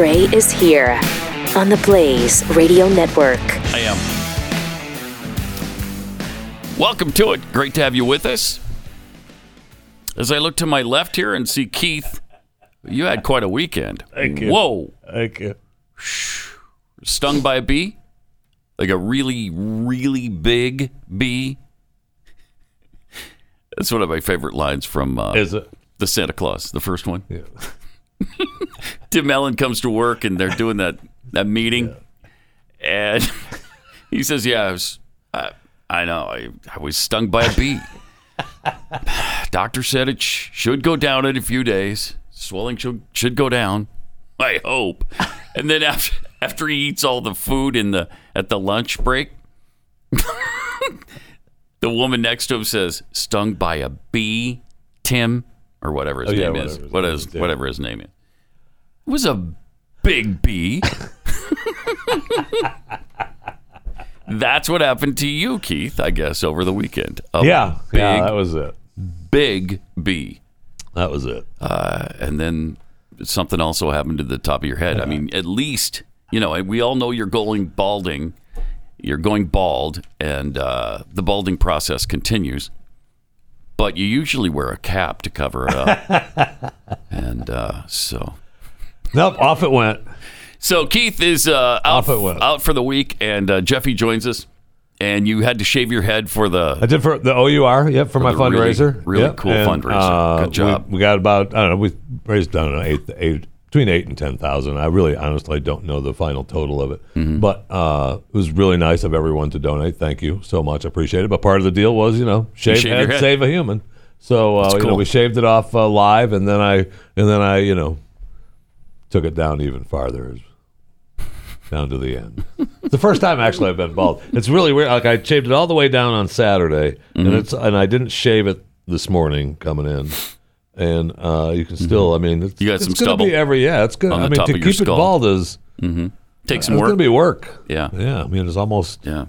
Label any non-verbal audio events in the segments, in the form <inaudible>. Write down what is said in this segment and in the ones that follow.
Gray is here on the Blaze Radio Network. I am. Welcome to it. Great to have you with us. As I look to my left here and see Keith, you had quite a weekend. Thank you. Whoa. Thank you. Stung by a bee? Like a really, really big bee? That's one of my favorite lines from uh, Is it? the Santa Clause, the first one. Yeah. <laughs> Tim Allen comes to work and they're doing that that meeting, and <laughs> he says, "Yeah, I was, I, I know, I, I was stung by a bee. <sighs> Doctor said it sh- should go down in a few days. Swelling should should go down. I hope." <laughs> And then after after he eats all the food in the at the lunch break, <laughs> the woman next to him says, "Stung by a bee, Tim." Or whatever his Oh, yeah, name is, whatever his what name is yeah. whatever his name is. It was a big bee. That's what happened to you, Keith, I guess, over the weekend. A Yeah. big, yeah, that was it. big B. That was it. Uh, and then something also happened to the top of your head. I mean, at least, you know, we all know you're going balding. You're going bald, and uh, the balding process continues. But you usually wear a cap to cover it up. <laughs> and uh, so Nope, off it went. So Keith is uh, out, Off it went. out for the week, and uh, Jeffy joins us. And you had to shave your head for the. I did for the OUR, yep, for, my the really- fundraiser. really Yep. cool fundraiser. uh, Good job. We, we got about I don't know. We raised I don't know eight, eight between eight and ten thousand. I really honestly don't know the final total of it, Mm-hmm. but uh, it was really nice of everyone to donate. Thank you so much. I appreciate it. But part of the deal was you know shave shave head, head. save a human. So uh, you know we shaved it off uh, live, and then I and then I you know took it down even farther. Down to the end. It's the first time actually I've been bald. It's really weird. Like I shaved it all the way down on Saturday, Mm-hmm. and it's and I didn't shave it this morning coming in, and uh, you can still. I mean, it's, Mm-hmm. You got it's some gonna stubble be every yeah. It's good. on I mean, to of your keep it bald is Take some work. it's going to be work. Yeah. yeah. I mean, it's almost Yeah.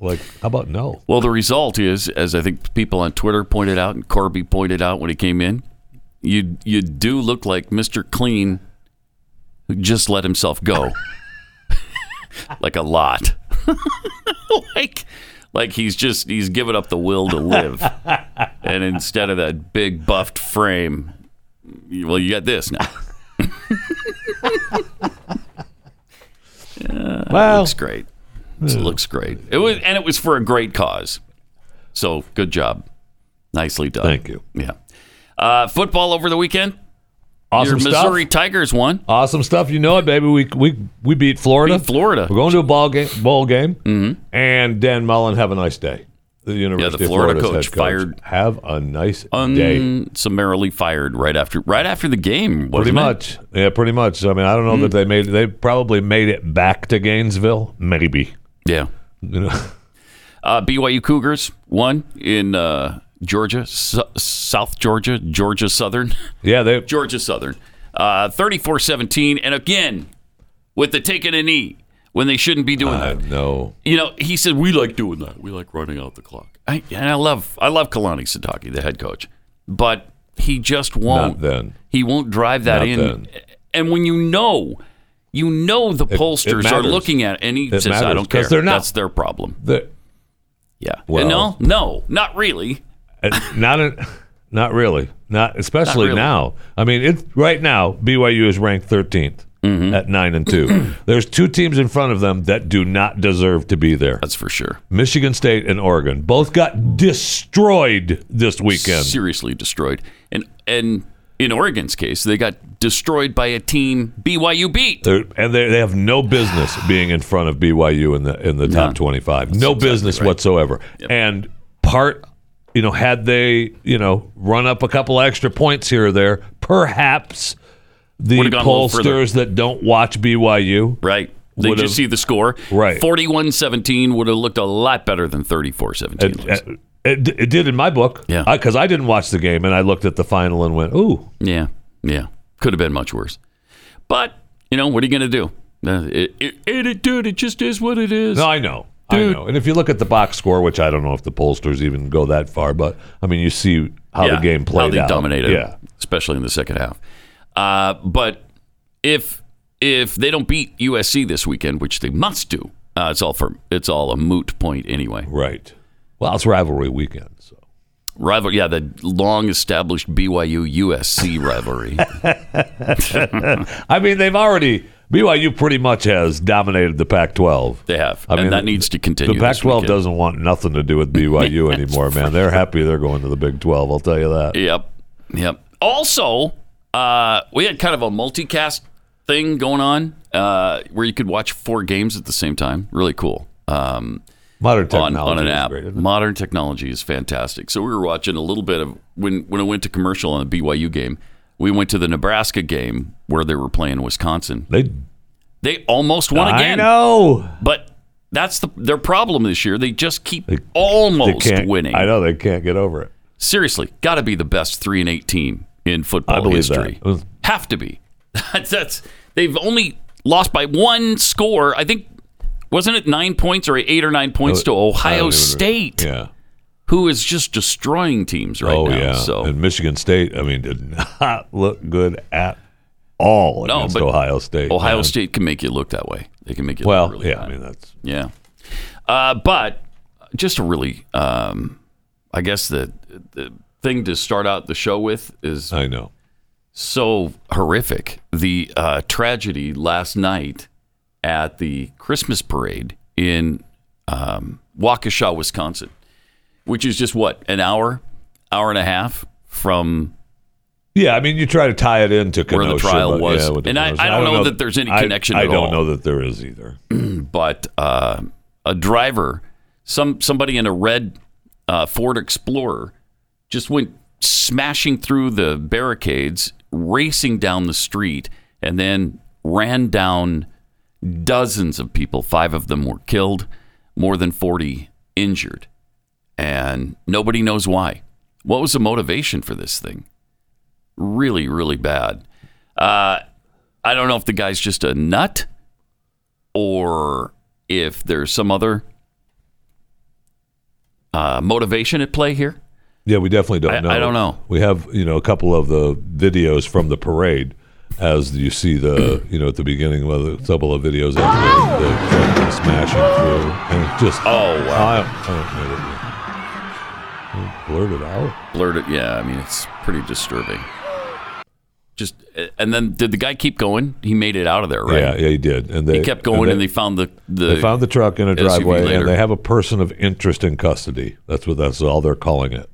like how about no? Well, the result is, as I think people on Twitter pointed out, and Corby pointed out when he came in, you you do look like Mr. Clean, who just let himself go, <laughs> <laughs> like a lot, <laughs> like like he's just he's given up the will to live, <laughs> and instead of that big buffed frame, well, you got this now. <laughs> Well, looks great. It looks great. It was, and it was for a great cause. So good job, nicely done. thank you. Yeah. Uh, football over the weekend. Awesome Your stuff. Missouri Tigers won. Awesome stuff. You know it, baby. We we we beat Florida. Beat Florida. We're going to a ball game. Bowl game. Mm-hmm. And Dan Mullen, have a nice day. The University Florida of coach head fired- Have a nice day. Summarily fired right after right after the game. Pretty it? much. Yeah, pretty much. I mean, I don't know that they made. They probably made it back to Gainesville. Maybe. Yeah. <laughs> You know. Uh, BYU Cougars won in uh, Georgia, South Georgia, Georgia Southern. <laughs> Yeah, they. Georgia Southern. Uh, 34-17. And again, with the taking a knee when they shouldn't be doing I that. No. You know, he said we like doing that. We like running out the clock. I, and I love I love Kalani Sitake, the head coach, but he just won't. Not then. He won't drive that Not in. then. And when you know, you know the pollsters are looking at, it, and he It says, "I don't care. they're not- That's their problem." The, Yeah. Well- no, no, not really. Uh, not a, not really. Not especially really. now. I mean, it's right now. BYU is ranked 13th Mm-hmm. at nine and two. <clears throat> There's two teams in front of them that do not deserve to be there. That's for sure. Michigan State and Oregon both got destroyed this weekend. Seriously destroyed. And and in Oregon's case, they got destroyed by a team BYU beat. They're, and they, they have no business <sighs> being in front of BYU in the in the top None. 25. no business right. whatsoever. And part, you know, had they, you know, run up a couple extra points here or there, perhaps the Would've gone a little further. pollsters that don't watch BYU, Right. Did you see the score? Right. 41-17 would have looked a lot better than 34-17. it, it, it, it did in my book. Yeah. Because I didn't watch the game and I looked at the final and went, ooh, Yeah, yeah, could have been much worse. But you know, what are you going to do? Uh, it, it, it, it, dude, it just is what it is. No, I know. Dude. I know. And if you look at the box score, which I don't know if the pollsters even go that far, but I mean, you see how Yeah, the game played how they out. dominated, Yeah. especially in the second half. Uh, but if if they don't beat USC this weekend, which they must do, uh, it's all for it's all a moot point anyway. Right. Well, it's rivalry weekend, so Rival, yeah, the long established BYU USC rivalry. <laughs> I mean they've already BYU pretty much has dominated the Pac-12. They have, I and mean, that needs to continue. The Pac-12 doesn't want nothing to do with <laughs> BYU anymore, man. They're happy they're going to the Big 12. I'll tell you that. Yep. Yep. Also, uh, we had kind of a multicast thing going on uh, where you could watch four games at the same time. Really cool. Um, Modern technology on an is app. great? Modern technology is fantastic. So we were watching a little bit of when when it went to commercial on the BYU game. We went to the Nebraska game where they were playing Wisconsin. They, They almost won again. I know. But that's the their problem this year. They just keep They almost can't winning. I know they can't get over it. Seriously, got to be the best three and eight team in football history. Have to be. <laughs> That's, that's they've only lost by one score. I think wasn't it nine points or eight or nine points to Ohio State, Yeah. Who is just destroying teams right oh now. yeah. So And Michigan State, I mean, did not <laughs> look good at all No, against Ohio State. Ohio man. State can make you look that way. They can make you Well, look really yeah. bad. I mean, that's Yeah. Uh, but just a really, um, I guess the, the thing to start out the show with is I know. so horrific. The uh, tragedy last night at the Christmas parade in um, Waukesha, Wisconsin, which is just what, an hour, hour and a half from Yeah, I mean, you try to tie it into Where the trial was. yeah, And I- Kenosha. I don't know that there's any I- connection I, at don't all. know that there is either. <clears throat> but uh, a driver, some somebody in a red uh, Ford Explorer, just went smashing through the barricades, racing down the street, and then ran down dozens of people. Five of them were killed, more than forty injured, and nobody knows why. What was the motivation for this thing? Really, really bad. Uh, I don't know if the guy's just a nut or if there's some other uh, motivation at play here. Yeah, we definitely don't I- know. I don't know. We have, you know, a couple of the videos from the parade as you see the, you know, at the beginning, of a couple of videos of the, the smashing through. And just, Oh, wow. I, I don't know. Blurted out. Blurted, yeah. I mean, it's pretty disturbing. Just and then did the guy keep going? He made it out of there, right? Yeah, yeah, he did. And they He kept going, they, and they found the the. they found the truck in a driveway, and they have a person of interest in custody. That's what that's all they're calling it.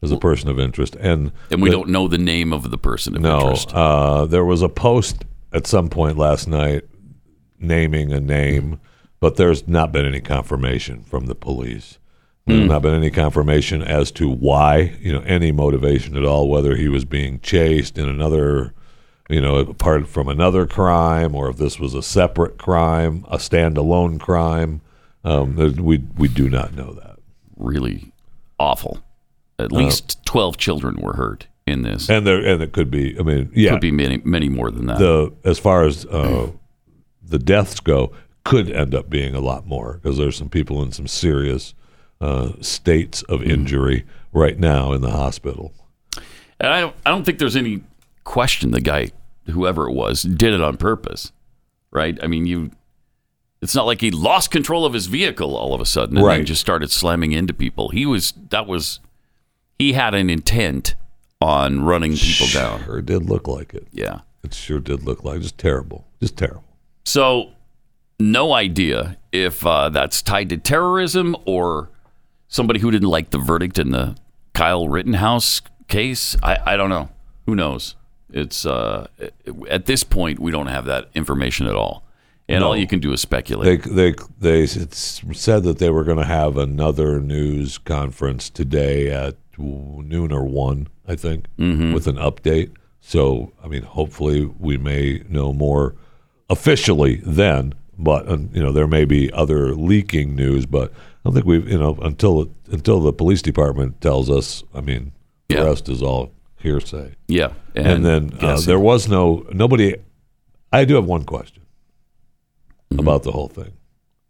Is a person of interest, and and we the- don't know the name of the person of No, interest. uh, there was a post at some point last night naming a name, but there's not been any confirmation from the police. There's not been any confirmation as to why, you know, any motivation at all, whether he was being chased in another, you know, apart from another crime, or if this was a separate crime, a standalone crime. Um, we we do not know that. Really awful. At least twelve children were hurt in this. And there and it could be. I mean, yeah, Could be many many more than that. the as far as uh, the deaths go, could end up being a lot more because there's some people in some serious uh, states of injury right now in the hospital. And I don't, I don't think there's any question the guy, whoever it was, did it on purpose, right? I mean, you. It's not like he lost control of his vehicle all of a sudden and then Right. just started slamming into people. He was that was he had an intent on running people down. Sure did look like it. Yeah. It sure did look like just terrible, just terrible. So, no idea if uh, that's tied to terrorism or somebody who didn't like the verdict in the Kyle Rittenhouse case. I, I don't know. Who knows? It's uh, at this point we don't have that information at all, and all you can do is speculate. They they they said that they were going to have another news conference today at noon or one, I think, with an update. So I mean, hopefully we may know more officially then. But uh, you know, there may be other leaking news, but I don't think we've you know until until the police department tells us. I mean, the Yeah. rest is all hearsay. yeah, And, then uh, there was no nobody. I do have one question about the whole thing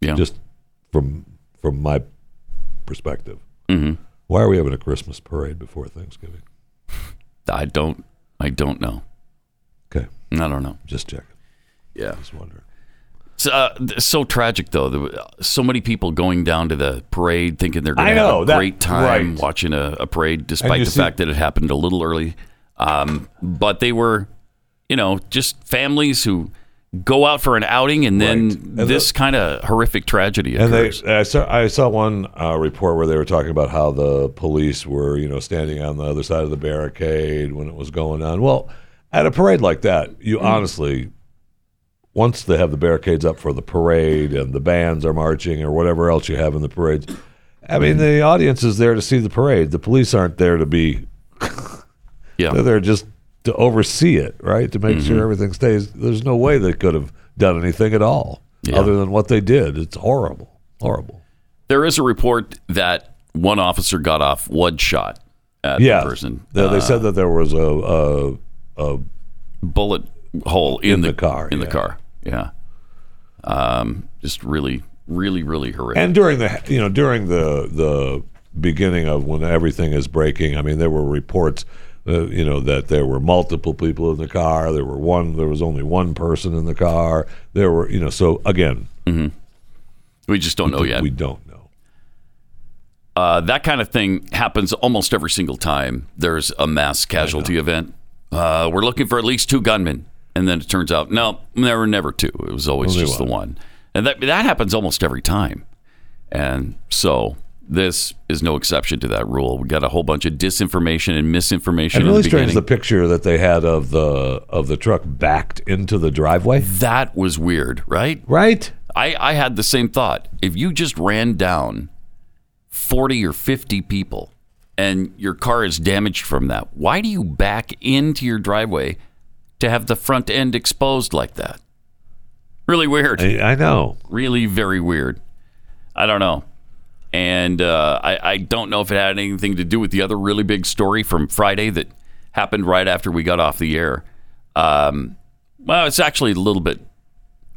yeah. just from from my perspective. Mhm. Why are we having a Christmas parade before Thanksgiving? I don't I don't know. Okay, I don't know. just checking. Yeah. Just wondering. It's uh, so tragic, though. There so many people going down to the parade thinking they're going to have a that- great time right. watching a, a parade, despite the see- fact that it happened a little early. Um, but they were, you know, just families who go out for an outing and then Right. And this kind of horrific tragedy And they, occurs. I saw, I saw one uh, report where they were talking about how the police were, you know, standing on the other side of the barricade when it was going on. Well, at a parade like that, you honestly, once they have the barricades up for the parade and the bands are marching or whatever else you have in the parades, I mean, the audience is there to see the parade. The police aren't there to be yeah. they're there just to oversee it, right? To make Mm-hmm. sure everything stays. There's no way they could have done anything at all Yeah. other than what they did. It's horrible, horrible. There is a report that one officer got off one shot at Yeah, the person. They, they Uh, said that there was a, a, a bullet hole in, In the car, In the car, yeah. Um, just really, really, really horrific. and during the you know during the the beginning of when everything is breaking. I mean, there were reports. Uh, you know that there were multiple people in the car. There were one. There was only one person in the car. There were, you know. So again, we just don't know yet. we don't know. uh, that kind of thing happens almost every single time there's a mass casualty event. Uh, we're looking for at least two gunmen, and then it turns out no, there were never two. It was always Only just one. the one, and that that happens almost every time. And so this is no exception to that rule. We got a whole bunch of disinformation and misinformation And really the strange the picture that they had of the of the truck backed into the driveway. that was weird, right? Right. I, I had the same thought. If you just ran down 40 or 50 people and your car is damaged from that, why do you back into your driveway to have the front end exposed like that? Really weird. I, I know. Really very weird. I don't know. And uh, I, I don't know if it had anything to do with the other really big story from Friday that happened right after we got off the air. Um, well, it's actually a little bit.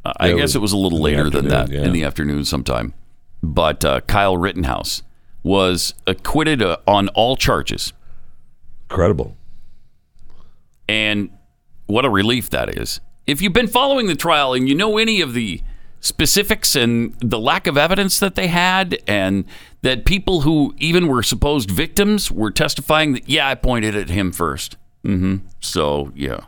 I Yeah, it guess was it was a little later than that yeah. in the afternoon sometime. But uh, Kyle Rittenhouse was acquitted uh, on all charges. Incredible. And what a relief that is. If you've been following the trial and you know any of the specifics and the lack of evidence that they had, and that people who even were supposed victims were testifying that, yeah, I pointed at him 1st Mm-hmm. So, yeah.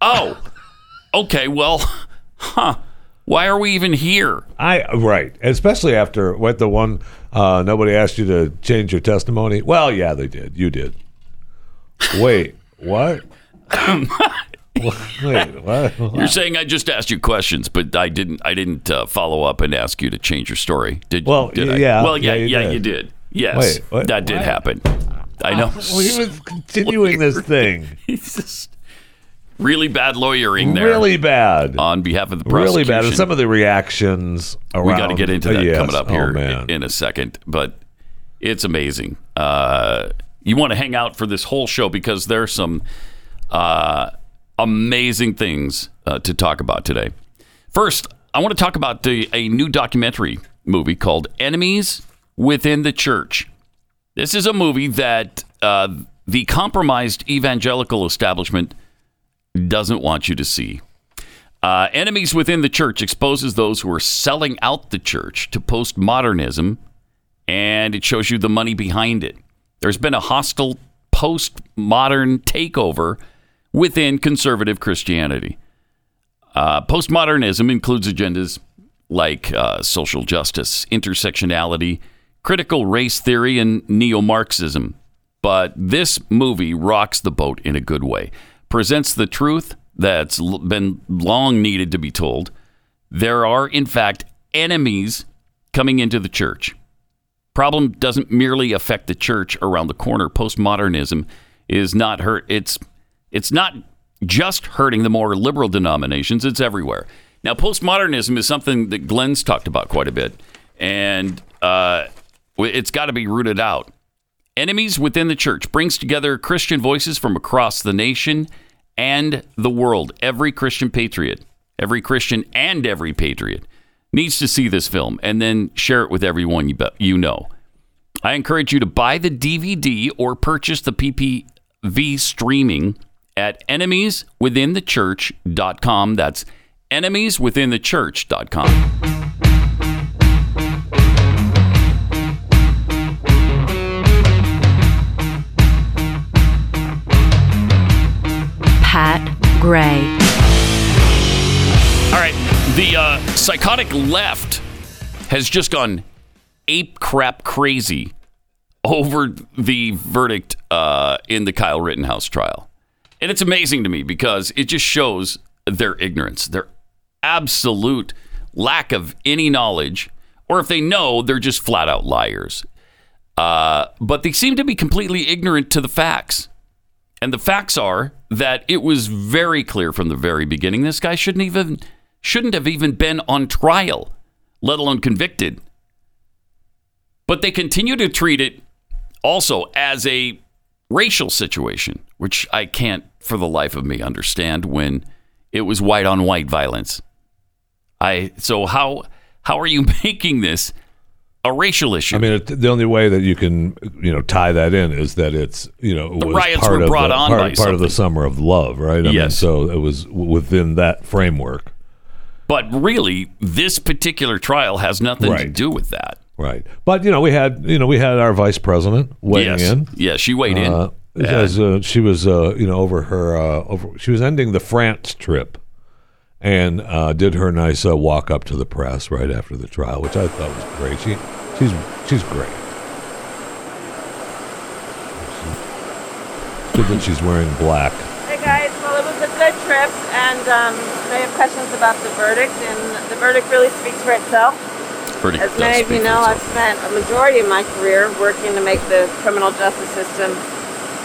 Oh, <laughs> okay. Well, <laughs> huh. Why are we even here? I right, especially after what the one uh, nobody asked you to change your testimony. Well, yeah, they did. You did. Wait, what? Wait, what? You're saying I just asked you questions, but I didn't. I didn't uh, follow up and ask you to change your story. Did Well, Did I? yeah, Well, yeah, yeah, yeah, you you did. did. Yes, Wait, what? that did What? happen. I know. <laughs> We were continuing this <laughs> thing. <laughs> It's just really bad lawyering there. Really bad. on behalf of the prosecution. Really bad. And some of the reactions around. we got to get into uh, that yes. coming up Oh, here man. in a second, but it's amazing. Uh, you want to hang out for this whole show because there's some uh, amazing things uh, to talk about today. First, I want to talk about the, a new documentary movie called Enemies Within the Church. This is a movie that uh, the compromised evangelical establishment doesn't want you to see. Uh, Enemies Within the Church exposes those who are selling out the church to postmodernism, and it shows you the money behind it. There's been a hostile postmodern takeover within conservative Christianity. Uh, postmodernism includes agendas like uh, social justice, intersectionality, critical race theory, and neo Marxism. But this movie rocks the boat in a good way, presents the truth that's been long needed to be told. There are, in fact, enemies coming into the church. Problem doesn't merely affect the church around the corner. Postmodernism is not hurt. It's it's not just hurting the more liberal denominations. It's everywhere. Now, postmodernism is something that Glenn's talked about quite a bit, and uh, it's got to be rooted out. Enemies Within the Church brings together Christian voices from across the nation and the world. Every Christian patriot, every Christian and every patriot needs to see this film and then share it with everyone you, you know. I encourage you to buy the DVD or purchase the PPV streaming at enemieswithinthechurch.com. That's enemieswithinthechurch.com. Pat Gray. All right. The uh, psychotic left has just gone ape crap crazy over the verdict uh, in the Kyle Rittenhouse trial. And it's amazing to me because it just shows their ignorance, their absolute lack of any knowledge, or if they know, they're just flat out liars. Uh, but they seem to be completely ignorant to the facts. And the facts are that it was very clear from the very beginning this guy shouldn't even shouldn't have even been on trial, let alone convicted. But they continue to treat it also as a racial situation, which I can't for the life of me understand when it was white on white violence. I so how how are you <laughs> making this a racial issue? I mean, it, the only way that you can, you know, tie that in is that it's, you know, was riots part were of brought the, on part, by part of the summer of love, right? I mean, Yes. so it was within that framework, but really, this particular trial has nothing to do with that. right? But you know, we had, you know, we had our vice president weighing yes, in. yes, she weighed in. Uh, As uh, she was, uh, you know, over her, uh, over she was ending the France trip, and uh, did her nice uh, walk up to the press right after the trial, which I thought was great. She, she's, she's great. Good that she's wearing black. Hey guys, well it was a good trip and um, they have questions about the verdict and the verdict really speaks for itself. Pretty As many of you know, I've spent a majority of my career working to make the criminal justice system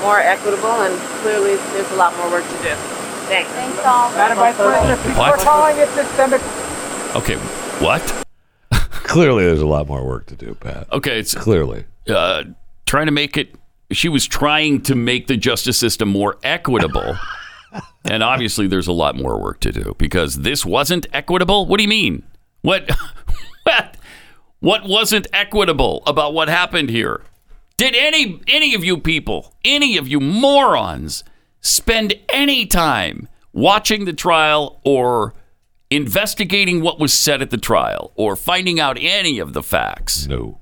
more equitable and clearly there's a lot more work to do. Thanks. Thanks all. Madam Vice President, people What? are calling it systemic. Okay, what? <laughs> Clearly, there's a lot more work to do, Pat. Okay, it's Clearly, uh, trying to make it. She was trying to make the justice system more equitable, <laughs> and obviously, there's a lot more work to do because this wasn't equitable. What do you mean? What? <laughs> What? What wasn't equitable about what happened here? Did any any of you people, any of you morons, spend any time watching the trial or investigating what was said at the trial or finding out any of the facts? no,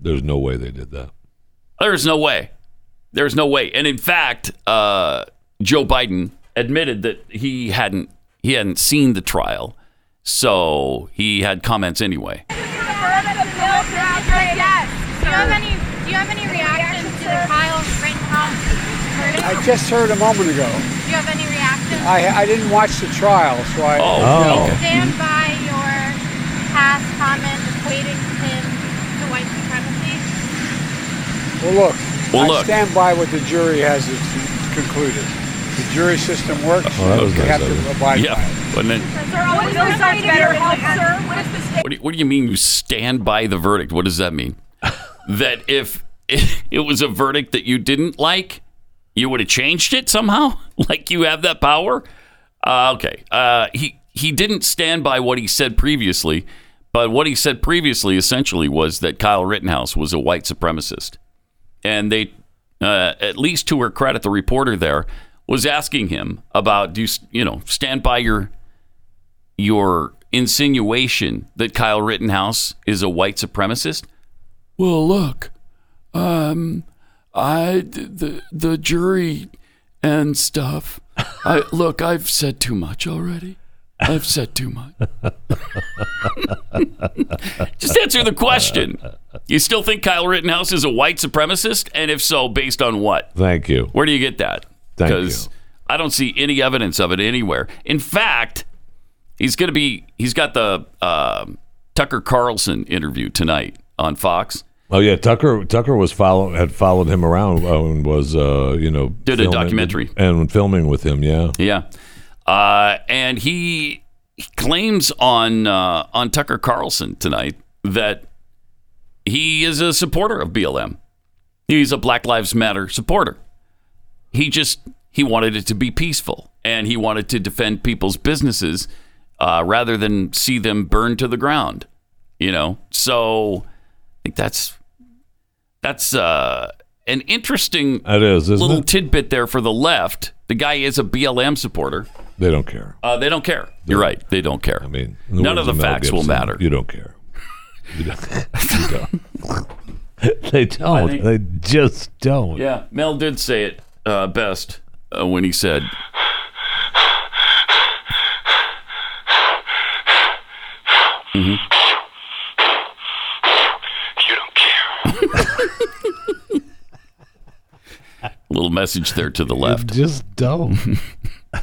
there's no way they did that. There's no way. There's no way. And in fact, uh, Joe Biden admitted that he hadn't he hadn't seen the trial, so he had comments anyway. Yes. Do you have any? Do you have any reactions to the Kyle Rittenhouse verdict? I just heard a moment ago. Do you have any reactions? I, I didn't watch the trial, so I. Oh, Oh. okay. Stand by your past comment equating him to white supremacy. Well, look. Well, I look. stand by what the jury has concluded. The jury system works. Oh, that was you nice have of to abide Yeah, by it. wasn't it? What do, you, what do you mean you stand by the verdict? What does that mean? <laughs> that if <laughs> it was a verdict that you didn't like, you would have changed it somehow? <laughs> Like you have that power? Uh, okay. Uh, he he didn't stand by what he said previously, but what he said previously essentially was that Kyle Rittenhouse was a white supremacist, and they, uh, at least to her credit, the reporter there was asking him about do you you know stand by your your insinuation that Kyle Rittenhouse is a white supremacist? Well, look, um, I the the jury and stuff. I <laughs> look, I've said too much already. I've said too much. <laughs> Just answer the question. You still think Kyle Rittenhouse is a white supremacist? And if so, based on what? Thank you. Where do you get that? Thank Because you. I don't see any evidence of it anywhere. In fact, he's going to be, he's got the um Tucker Carlson interview tonight on Fox. Oh yeah, Tucker. Tucker was follow had followed him around uh, and was uh, you know Did a documentary. and filming with him. Yeah, Yeah. Uh, and he, he claims on uh, on Tucker Carlson tonight that he is a supporter of BLM. He's a Black Lives Matter supporter. He just he wanted it to be peaceful and he wanted to defend people's businesses uh, rather than see them burned to the ground. You know, so I think that's that's uh, an interesting it is, isn't little it? tidbit there for the left. The guy is a BLM supporter. They don't care. Uh, they don't care. You're right. They don't care. I mean, none of the Mel facts will matter. You don't care. You don't. You don't. <laughs> they don't. think- they just don't. Yeah, Mel did say it uh, best uh, when he said, You <sighs> don't care. Little message there to the You left. just don't.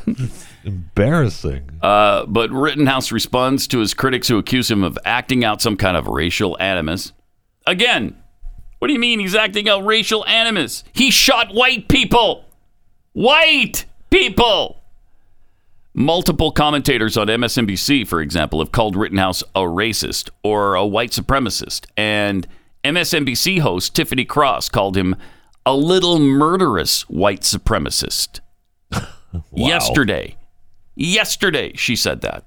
<laughs> Embarrassing. Uh, but Rittenhouse responds to his critics who accuse him of acting out some kind of racial animus. Again, what do you mean he's acting out racial animus? He shot white people. White people. Multiple commentators on MSNBC, for example, have called Rittenhouse a racist or a white supremacist. And MSNBC host Tiffany Cross called him a little murderous white supremacist. <laughs> Yesterday. Yesterday, she said that.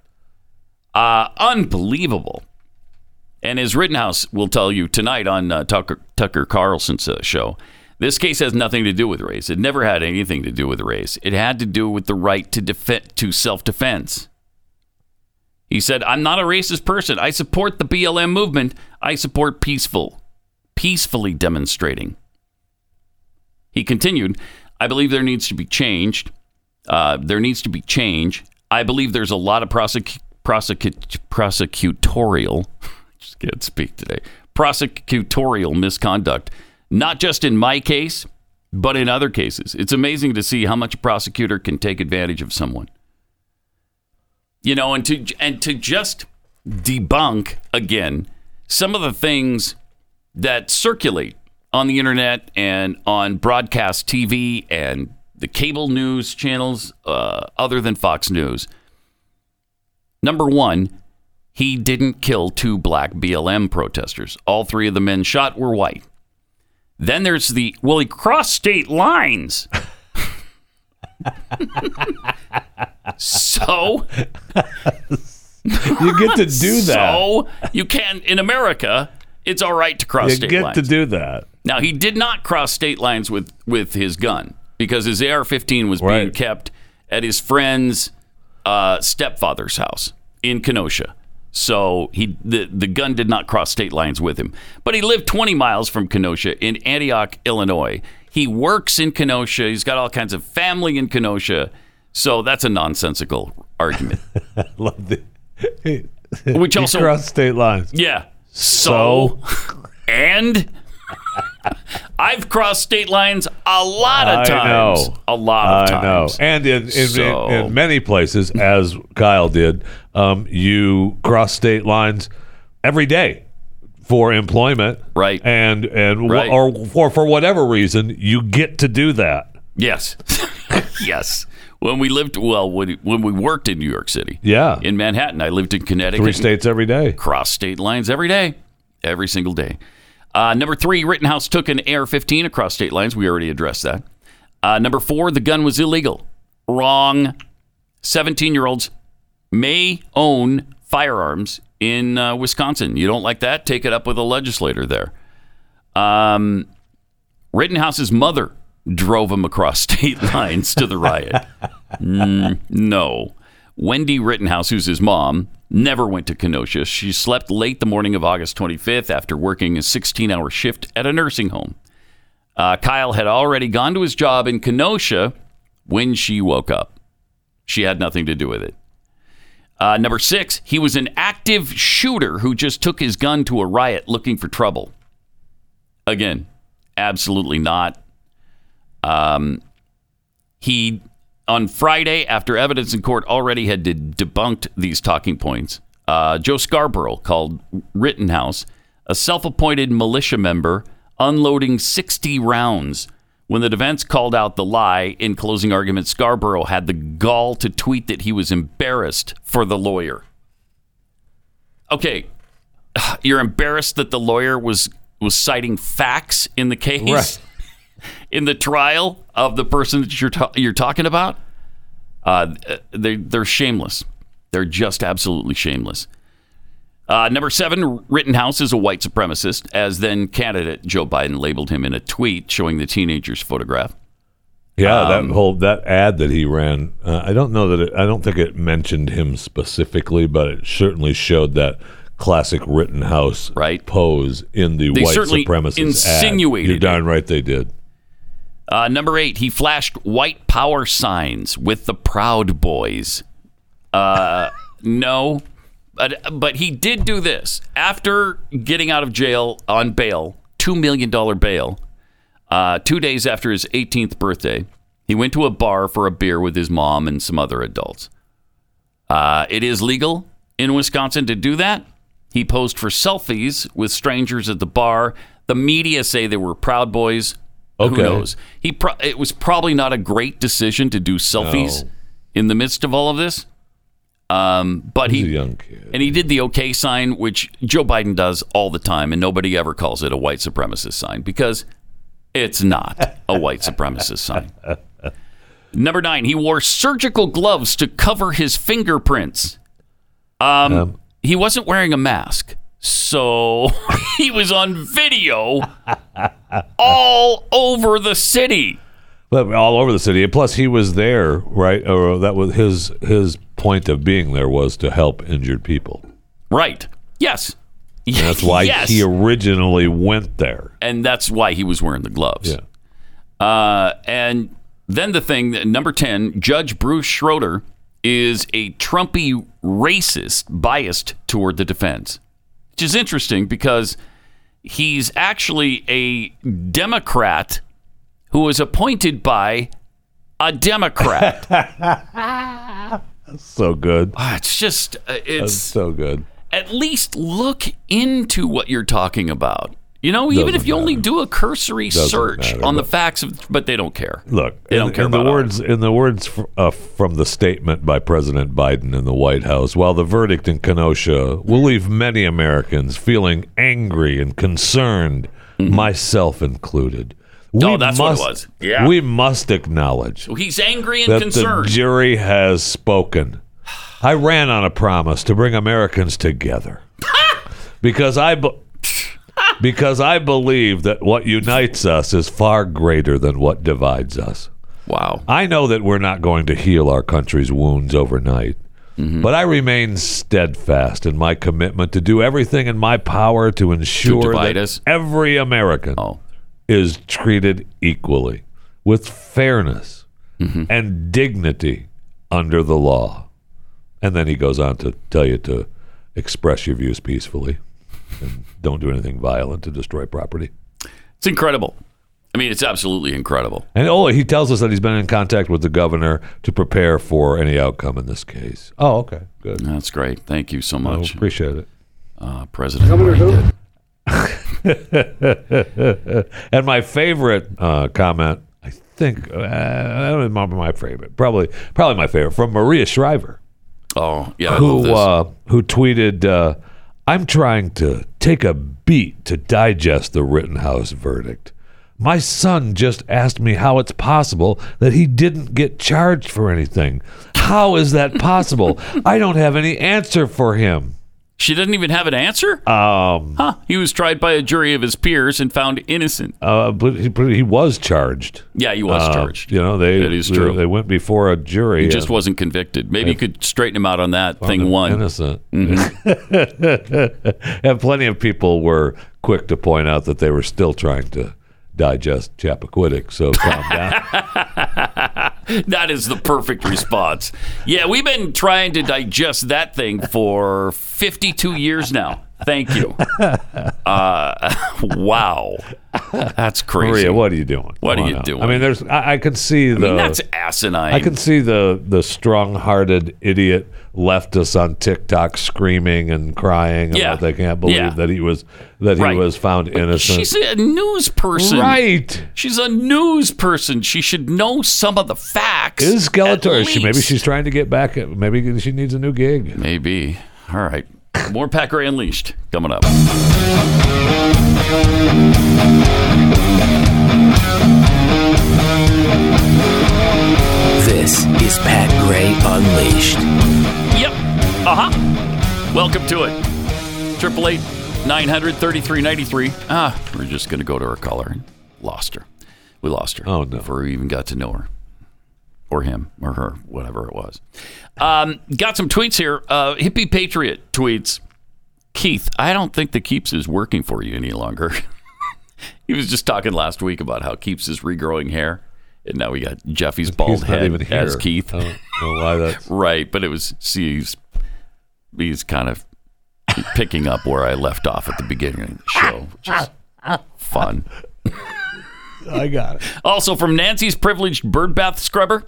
Uh, unbelievable. And as Rittenhouse will tell you tonight on uh, Tucker, Tucker Carlson's uh, show, this case has nothing to do with race. It never had anything to do with race. It had to do with the right to def- to self-defense. He said, "I'm not a racist person. I support the BLM movement. I support peaceful, peacefully demonstrating." He continued, "I believe there needs to be changed. Uh, there needs to be change. I believe there's a lot of prosec- prosecute- prosecutorial, <laughs> just can't speak today, prosecutorial misconduct, not just in my case, but in other cases. It's amazing to see how much a prosecutor can take advantage of someone. You know, and to and to just debunk again some of the things that circulate on the internet and on broadcast TV and the cable news channels uh, other than Fox News. Number one, he didn't kill two black BLM protesters. All three of the men shot were white. Then there's the, well, he crossed state lines. so, You get to do that. so you can, in America, it's all right to cross you state get lines. to do that. Now he did not cross state lines with with his gun because his AR-15 was being kept at his friend's uh, stepfather's house in Kenosha. So he the the gun did not cross state lines with him, but he lived 20 miles from Kenosha in Antioch, Illinois. He works in Kenosha. He's got all kinds of family in Kenosha. So that's a nonsensical argument. <laughs> Love the. Which <laughs> also- cross state lines. Yeah. So, and I've crossed state lines a lot of I times. know. A lot of I know. times. And in in, So- in in many places, as Kyle did, um, you cross state lines every day for employment, Right. And and wh- Right. or for for whatever reason, you get to do that. Yes. <laughs> yes. When we lived, well, when, when we worked in New York City, Yeah, in Manhattan, I lived in Connecticut. three states every day. Cross state lines every day, every single day. Uh, number three, Rittenhouse took an AR-15 across state lines. We already addressed that. Uh, number four, the gun was illegal. Wrong. 17-year-olds may own firearms in uh, Wisconsin. You don't like that? Take it up with a legislator there. Um, Rittenhouse's mother drove him across <laughs> state lines to the riot. Mm, no. Wendy Rittenhouse, who's his mom, never went to Kenosha. She slept late the morning of August 25th after working a 16 hour shift at a nursing home. Uh, Kyle had already gone to his job in Kenosha when she woke up. She had nothing to do with it. Uh, number six, he was an active shooter who just took his gun to a riot looking for trouble. Again, absolutely not. Um, he on Friday, after evidence in court already had de- debunked these talking points, uh, Joe Scarborough called Rittenhouse a self-appointed militia member unloading 60 rounds. When the defense called out the lie in closing argument, Scarborough had the gall to tweet that he was embarrassed for the lawyer. Okay, <sighs> you're embarrassed that the lawyer was was citing facts in the case Right. In the trial of the person that you're ta- you're talking about. Uh, they they're shameless. They're just absolutely shameless. Uh, number seven, Rittenhouse is a white supremacist, as then candidate Joe Biden labeled him in a tweet showing the teenager's photograph. Yeah, Um, that whole that ad that he ran. Uh, I don't know that it, I don't think it mentioned him specifically, but it certainly showed that classic Rittenhouse Right. pose in the They white certainly supremacist insinuated ad. You're darn right they did. Uh, number eight, he flashed white power signs with the Proud Boys. Uh, <laughs> no, but but he did do this after getting out of jail on bail, two million dollar bail. Uh, two days after his 18th birthday, he went to a bar for a beer with his mom and some other adults. Uh, it is legal in Wisconsin to do that. He posed for selfies with strangers at the bar. The media say they were Proud Boys. Who knows? He pro- it was probably not a great decision to do selfies No. in the midst of all of this. Um, but He's he a young kid. and he did the OK sign, which Joe Biden does all the time, and nobody ever calls it a white supremacist sign because it's not a white supremacist sign. <laughs> Number nine, he wore surgical gloves to cover his fingerprints. Um, Um, he wasn't wearing a mask, so <laughs> he was on video all over the city. But all over the city. And Plus, he was there, right? Or that was his his point of being there was to help injured people. Right? Yes. And that's why <laughs> yes. he originally went there. and that's why he was wearing the gloves. Yeah. Uh, and then the thing, number 10, Judge Bruce Schroeder is a Trumpy racist biased toward the defense, which is interesting because he's actually a Democrat who was appointed by a Democrat. <laughs> So good. It's just, uh, That's it's so good. at least look into what you're talking about. You know, even Doesn't if you only do a cursory Doesn't search matter, on the facts of, but they don't care. Look, They don't care in the words in the words fr- uh, from the statement by President Biden in the White House. While the verdict in Kenosha will leave many Americans feeling angry and concerned, myself included. We Mm-hmm. Oh, that's what it must, was. Yeah. We must acknowledge he's angry and that concerned. the jury has spoken. I ran on a promise to bring Americans together <laughs> because I be- because I believe that what unites us is far greater than what divides us. wow. I know that we're not going to heal our country's wounds overnight. Mm-hmm. But I remain steadfast in my commitment to do everything in my power to ensure divide that us? every American Oh. is treated equally with fairness Mm-hmm. and dignity under the law. And then he goes on to tell you to express your views peacefully and don't do anything violent to destroy property. It's incredible. I mean, it's absolutely incredible. And oh, he tells us that he's been in contact with the governor to prepare for any outcome in this case. Oh, okay, good. That's great. Thank you so I much, appreciate it. uh, President. Biden. <laughs> And my favorite uh, comment, I think, uh, I don't remember my favorite, probably, probably my favorite from Maria Shriver, Oh, yeah. I love who this. uh, who tweeted, uh, "I'm trying to take a beat to digest the Rittenhouse verdict." My son just asked me how it's possible that he didn't get charged for anything. How is that possible? <laughs> I don't have any answer for him. She didn't even have an answer? Um, huh. He was tried by a jury of his peers and found innocent. uh, but he, but he was charged. Yeah, he was Uh, charged. You know, they That is true. They went before a jury. He just wasn't convicted. Maybe you could straighten him out on that thing one. innocent. Mm-hmm. <laughs> and plenty of people were quick to point out that they were still trying to digest Chappaquiddick. So calm down. <laughs> <laughs> That is the perfect response. Yeah, we've been trying to digest that thing for 52 years now. Thank you. Uh, <laughs> wow. That's crazy. Maria, what are you doing? What Come are you doing? I mean, there's. I, I can see the. I mean, that's asinine. I can see the the strong-hearted idiot leftist on TikTok screaming and crying Yeah. about they can't believe Yeah. that he was that Right. he was found innocent. She's a news person. right. She's a news person. She should know some of the facts. Is Skeletor? She, maybe she's trying to get back. At, maybe she needs a new gig. Maybe. All right. More Pat Gray Unleashed coming up. This is Pat Gray Unleashed. Uh huh. Welcome to it. Triple eight nine hundred thirty three ninety three. Ah, we're just gonna go to our caller. Lost her. We lost her. Oh, no. Before we even got to know her, or him, or her, whatever it was. Um, got some tweets here. Uh, Hippie Patriot tweets. Keith, I don't think the Keeps is working for you any longer. <laughs> he was just talking last week about how Keeps is regrowing hair, and now we got Jeffy's bald head not even here. as Keith. I don't know why that's. <laughs> Right, but it was see he's he's kind of picking up where I left off at the beginning of the show, which is fun. I got it. Also from Nancy's privileged bird bath scrubber.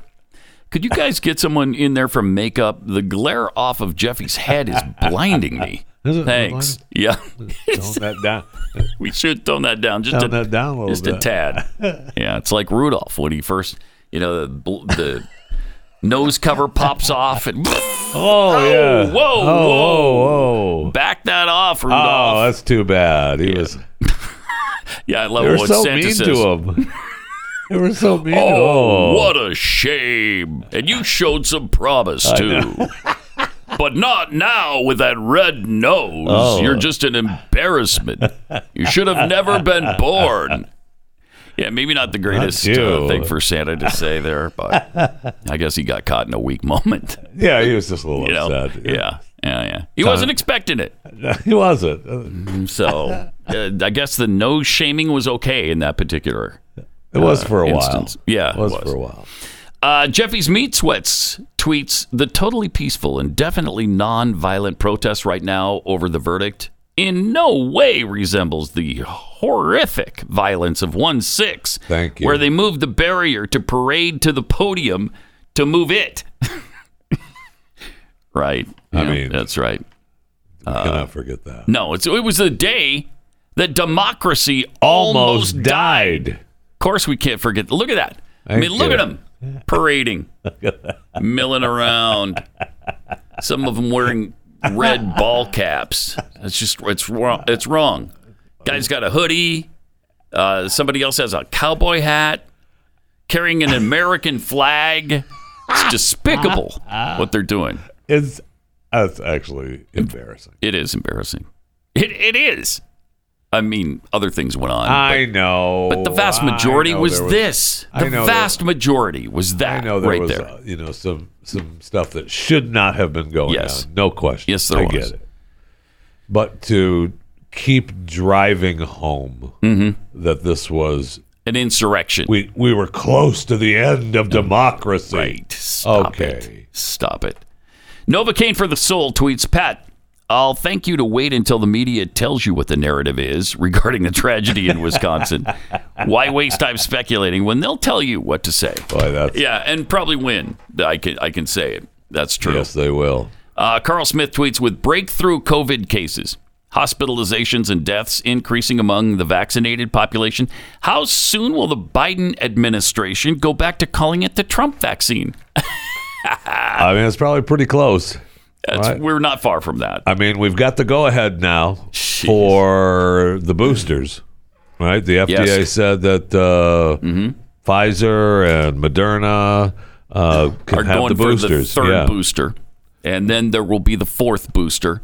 Could you guys get someone in there from makeup? The glare off of Jeffy's head is blinding me. Is Thanks. Yeah, Tone that down. <laughs> we should tone that down just Tone a, that down a little just a tad. <laughs> Yeah, it's like Rudolph when he first, you know, the, the nose cover pops <laughs> off and Oh, <laughs> yeah. whoa, oh, whoa. whoa, whoa. back that off, oh, Rudolph. Oh, that's too bad. He was. <laughs> yeah, I love They were what so Santa mean says. to him. they were so mean. Oh, oh, what a shame. And you showed some promise, too. but not now with that red nose. Oh. You're just an embarrassment. You should have never been born. Yeah, maybe not the greatest uh, thing for Santa to say there, but <laughs> I guess he got caught in a weak moment. Yeah, he was just a little <laughs> You know? upset. Yeah, yeah, yeah. He wasn't expecting it. <laughs> he wasn't. So uh, I guess the no shaming was okay in that particular It was for a while. Yeah, it was, it was. for a while. Uh, Jeffy's Meat Sweats tweets the totally peaceful and definitely non-violent protest right now over the verdict in no way resembles the horrific violence of 1-6 Thank you. where they moved the barrier to parade to the podium to move it <laughs> right I Yeah, mean- that's right You cannot forget that. no it's, it was the day that democracy almost, Almost died died. of course, we can't forget. Look at that. I mean, look at them parading, <laughs> milling around. Some of them wearing red <laughs> ball caps. It's just it's wrong. It's wrong. Guy's got a hoodie. Uh, somebody else has a cowboy hat, carrying an American flag. It's despicable <laughs> what they're doing. It's that's actually embarrassing. It is embarrassing. It it is. I mean, other things went on. I know. But the vast majority was, there this. I The vast majority was I that know there right was, there. uh, you know, some some stuff that should not have been going Yes. on. No question. Yes, there I was. get it. But to keep driving home Mm-hmm. that this was An insurrection. we we were close to the end of democracy. right. Stop Okay. it. Stop it. Novocaine for the soul tweets Pat. I'll thank you to wait until the media tells you what the narrative is regarding the tragedy in Wisconsin. <laughs> Why waste time speculating when they'll tell you what to say? Boy, that's Yeah, and probably win. I can I can say it. That's true. yes, they will. Uh, Carl Smith tweets with breakthrough COVID cases, hospitalizations, and deaths increasing among the vaccinated population. How soon will the Biden administration go back to calling it the Trump vaccine? <laughs> I mean, it's probably pretty close. Right. We're not far from that. I mean, we've got the go ahead now for the boosters, right? The FDA Yes. Mm-hmm. said that uh, Pfizer and Moderna uh, can Are have going the boosters. for the third yeah. booster, and then there will be the fourth booster.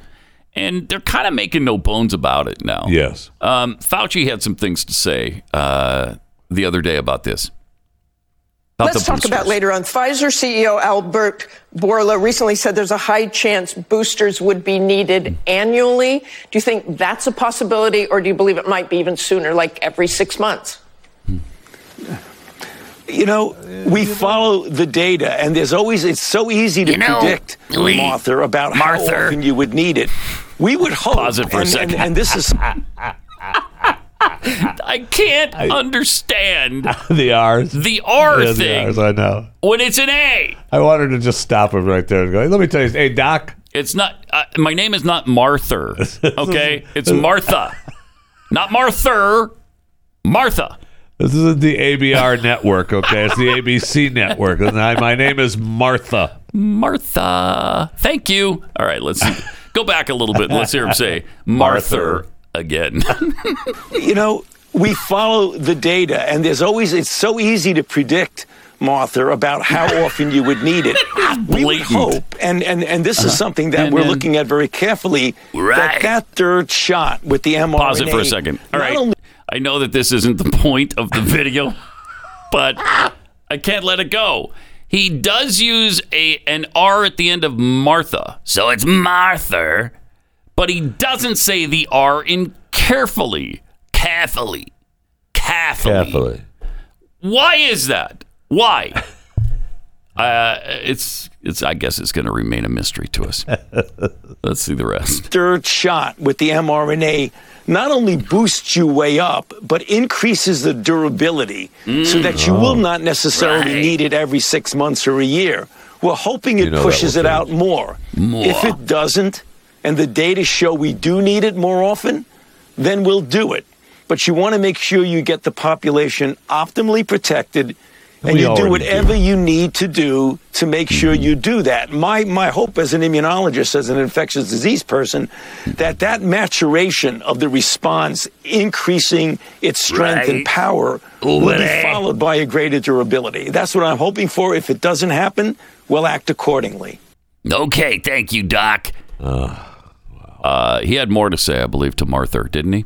And they're kind of making no bones about it now. Yes. Um, Fauci had some things to say uh, the other day about this. About Let's talk about later on. Pfizer CEO Albert Bourla recently said there's a high chance boosters would be needed annually. Do you think that's a possibility, or do you believe it might be even sooner, like every six months? Hmm. You know, we follow the data, and there's always, it's so easy to You know, predict, Lee, Martha, about Martha. how often you would need it. We would hope. Pause it for a second. And, and this is <laughs> <laughs> I can't understand <laughs> the R's. the R Yeah, the thing R's, I know. when it's an A. I wanted to just stop him right there and go, let me tell you, hey, Doc, It's not. Uh, my name is not Martha. <laughs> Okay, it's Martha, not Martha. Martha. this isn't the ABR network, okay? It's the ABC network. And I, my name is Martha. Martha. Thank you. All right, let's go back a little bit. Let's hear him say Martha Martha. Again. <laughs> you know, we follow the data, and there's always, it's so easy to predict, Martha, about how often you would need it. <laughs> we would Uh-huh. hope, and, and, and this is something that And we're then- looking at very carefully, Right. that that third shot with the mRNA. Pause it for a second. All right. only I know that this isn't the point of the video, <laughs> but I can't let it go. He does use a an R at the end of Martha, so it's Martha, but he doesn't say the R in carefully, carefully, carefully. Carefully. Why is that? Why? <laughs> Uh, it's it's. I guess it's going to remain a mystery to us. <laughs> Let's see the rest. third shot with the mRNA not only boosts you way up, but increases the durability so that you will not necessarily Right. need it every six months or a year. We're hoping it You know pushes will it out more. More. If it doesn't, and the data show we do need it more often, then we'll do it. But you want to make sure you get the population optimally protected and We you do whatever do. you need to do to make sure you do that. My my hope as an immunologist, as an infectious disease person, that that maturation of the response, increasing its strength and power, will be followed by a greater durability. That's what I'm hoping for. If it doesn't happen, we'll act accordingly. Okay, thank you, Doc. Uh, Uh, he had more to say, I believe, to Martha, didn't he?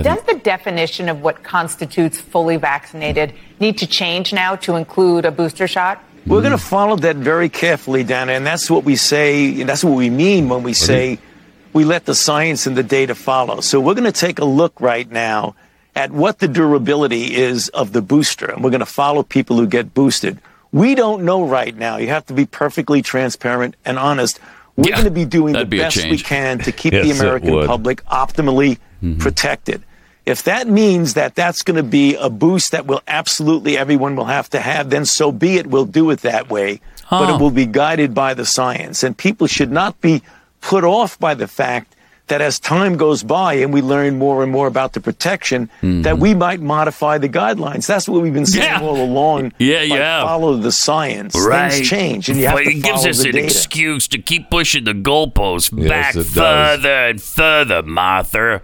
Does the definition of what constitutes fully vaccinated need to change now to include a booster shot? We're going to follow that very carefully, Dana, and that's what we say, and that's what we mean when we say we let the science and the data follow. So we're going to take a look right now at what the durability is of the booster, and we're going to follow people who get boosted. We don't know right now. You have to be perfectly transparent and honest. We're Yeah, going to be doing the be best we can to keep Yes, the American public optimally Mm-hmm. protected. If that means that that's going to be a boost that will absolutely everyone will have to have, then so be it. We'll do it that way. But it will be guided by the science. And people should not be put off by the fact that as time goes by and we learn more and more about the protection, that we might modify the guidelines. That's what we've been saying Mm-hmm. Yeah. all along. <laughs> Yeah, Like, yeah. Follow the science. Right. Things change, and you have Well, to it gives us the an data. excuse to keep pushing the goalposts Yes, back it does. further and further, Martha.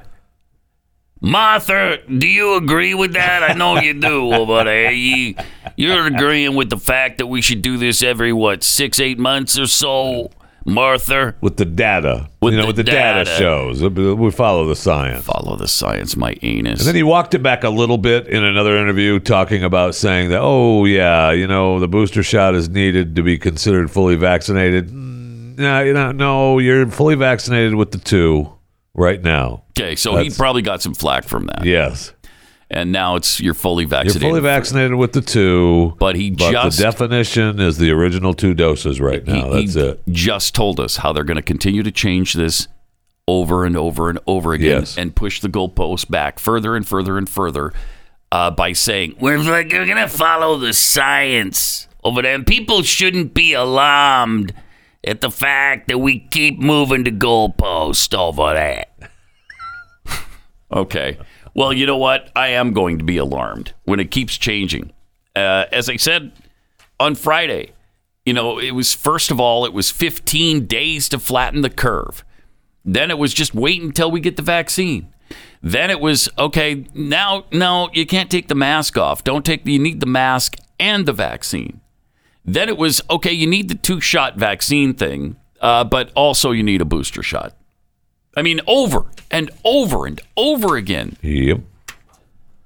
Martha, do you agree with that? I know you do <laughs> over there. You, you're agreeing with the fact that we should do this every, what, six, eight months or so, Martha? With the data. With you know, the what the data. data. shows. We follow the science. Follow the science, my anus. And then he walked it back a little bit in another interview, talking about saying that, oh, yeah, you know, the booster shot is needed to be considered fully vaccinated. Mm, No, you know, no, you're fully vaccinated with the two right now. okay, so he probably got some flack from that. Yes. And now it's you're fully vaccinated. You're fully vaccinated with the two. But he but just- the definition is the original two doses right now. he, That's he it. just told us how they're going to continue to change this over and over and over again Yes. and push the goalposts back further and further and further uh, by saying we're, like, we're going to follow the science over there. And people shouldn't be alarmed at the fact that we keep moving the goalpost over there. <laughs> okay. Well, you know what? I am going to be alarmed when it keeps changing. Uh, as I said on Friday, you know, it was first of all, it was 15 days to flatten the curve. Then it was just wait until we get the vaccine. Then it was okay. Now, no, you can't take the mask off. Don't take. You need the mask and the vaccine. Then it was okay. You need the two-shot vaccine thing, uh, but also you need a booster shot. I mean, over and over and over again. Yep.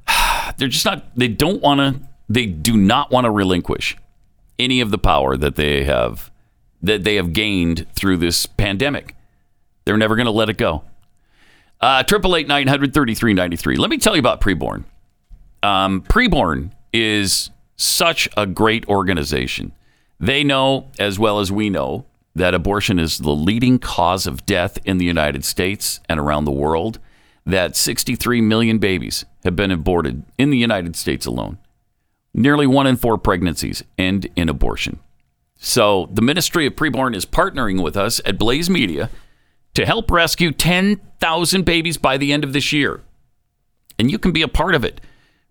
<sighs> They're just not. They don't want to. They do not want to relinquish any of the power that they have that they have gained through this pandemic. They're never going to let it go. Uh, Triple eight nine hundred thirty three ninety three. Let me tell you about Preborn. Um, Preborn is such a great organization. They know as well as we know that abortion is the leading cause of death in the United States and around the world. That 63 million babies have been aborted in the United States alone. Nearly one in four pregnancies end in abortion. So the Ministry of Preborn is partnering with us at Blaze Media to help rescue 10,000 babies by the end of this year. And you can be a part of it.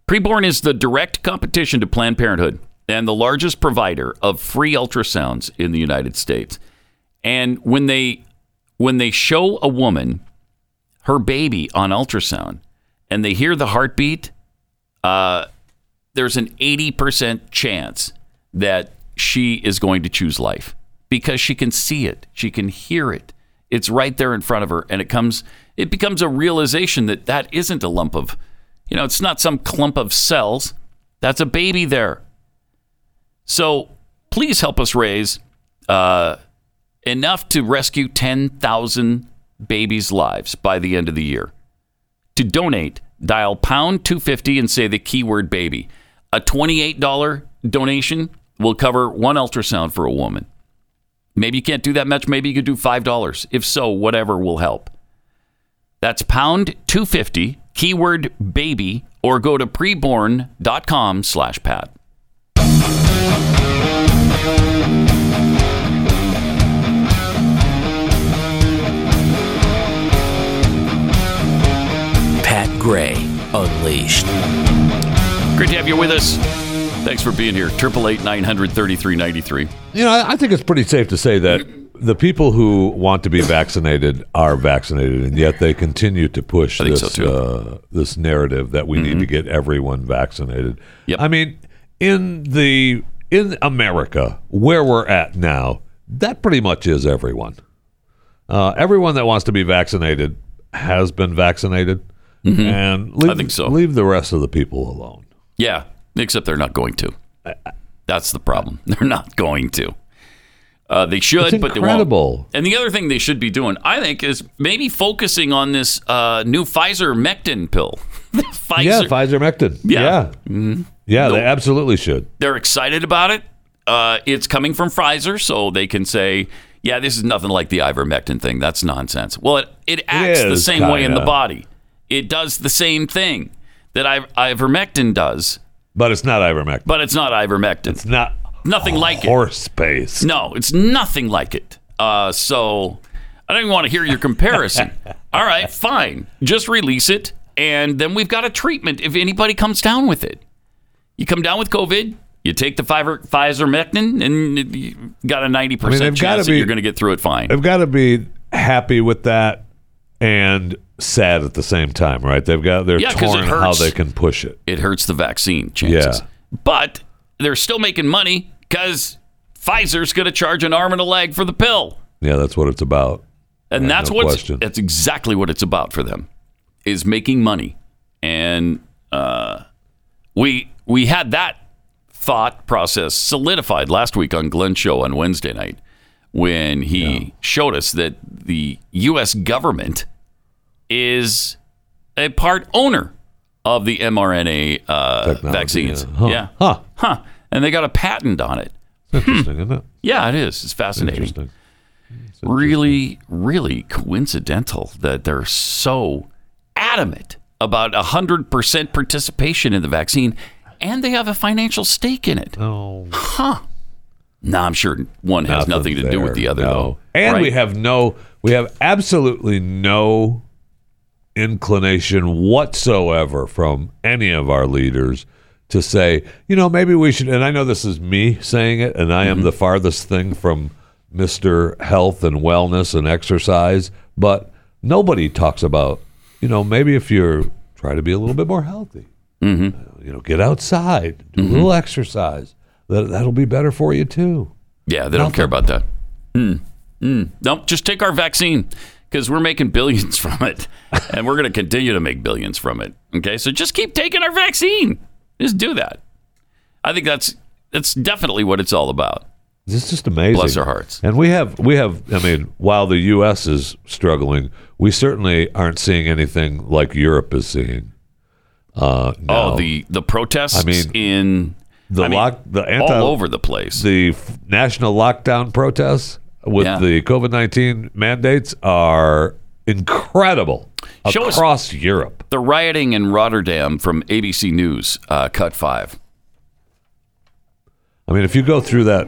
Preborn is the direct competition to Planned Parenthood and the largest provider of free ultrasounds in the United States. And when they when they show a woman her baby on ultrasound and they hear the heartbeat, uh, there's an 80% chance that she is going to choose life because she can see it, she can hear it. It's right there in front of her, and it comes. It becomes a realization that that isn't a lump of, you know, it's not some clump of cells. That's a baby there. So please help us raise uh, enough to rescue 10,000 babies' lives by the end of the year. To donate, dial pound 250 and say the keyword baby. A $28 donation will cover one ultrasound for a woman. Maybe you can't do that much. Maybe you could do $5. If so, whatever will help. That's pound 250, keyword baby, or go to preborn.com slash pat. Pat Gray Unleashed. Great to have you with us. Thanks for being here. 888 933 93. You know, I I think it's pretty safe to say that the people who want to be vaccinated are vaccinated, and yet they continue to push this so. Uh, this narrative that we need to get everyone vaccinated. Yep. I mean, in the in America where we're at now, that pretty much is everyone. Uh, everyone that wants to be vaccinated has been vaccinated, and leave, I think so. leave the rest of the people alone. Yeah, except they're not going to. That's the problem. <laughs> They're not going to. Uh, they should, but they won't. And the other thing they should be doing, I think, is maybe focusing on this uh, new Pfizer Mectin pill. Pfizer, <laughs> Yeah, Pfizer Mectin. Yeah. yeah, yeah they absolutely should. they're excited about it. Uh, it's coming from Pfizer, so they can say, "Yeah, this is nothing like the ivermectin thing. That's nonsense." Well, it, it acts the same way in the body. It does the same thing that iv- ivermectin does, But it's not ivermectin. but it's not ivermectin. It's not nothing like it. horse space. No, it's nothing like it. Uh, so I don't even want to hear your comparison. <laughs> All right, fine. Just release it, and then we've got a treatment if anybody comes down with it. You come down with COVID, you take the Pfizer, Pfizer Mectin, and you got a 90% I mean, they've gotta chance that be- you're going to get through it fine. They've got to be happy with that and sad at the same time, right? They've got they're Yeah, torn how they can push it. It hurts the vaccine chances. Yeah. But they're still making money because Pfizer's going to charge an arm and a leg for the pill. Yeah, that's what it's about. and Yeah, that's no question. that's exactly what it's about for them is making money and uh, we we had that thought process solidified last week on Glenn's show on Wednesday night when he showed us that the U.S. government is a part owner of the mRNA uh, vaccines. yeah. Huh. Yeah, Huh. huh, and they got a patent on it. Interesting, isn't it? Yeah, it is. It's fascinating Interesting. really, really coincidental that they're so adamant about 100% participation in the vaccine and they have a financial stake in it. Oh, Huh. No, I'm sure one has nothing to do with the other, no. though. And right? we have no, we have absolutely no inclination whatsoever from any of our leaders to say, you know, maybe we should. And I know this is me saying it, and I Mm-hmm. am the farthest thing from Mister Health and Wellness and exercise, but nobody talks about, you know, maybe if you're try to be a little bit more healthy, Mm-hmm. You know, get outside, do a little exercise. That that'll be better for you too. Yeah, they don't care about that. Mm. Mm. Nope, just take our vaccine because we're making billions <laughs> from it, and we're going to continue to make billions from it. Okay, so just keep taking our vaccine. Just do that. I think that's that's definitely what it's all about. It's just amazing. Bless their hearts. And we have we have I mean, while the US is struggling, we certainly aren't seeing anything like Europe is seeing. Uh now. Oh, the the protests I mean, in the I mean, lock the anti all over the place. the f- national lockdown protests with Yeah. the COVID-19 mandates are incredible Show across Europe. the rioting in Rotterdam from ABC News, uh, cut five. I mean, if you go through that,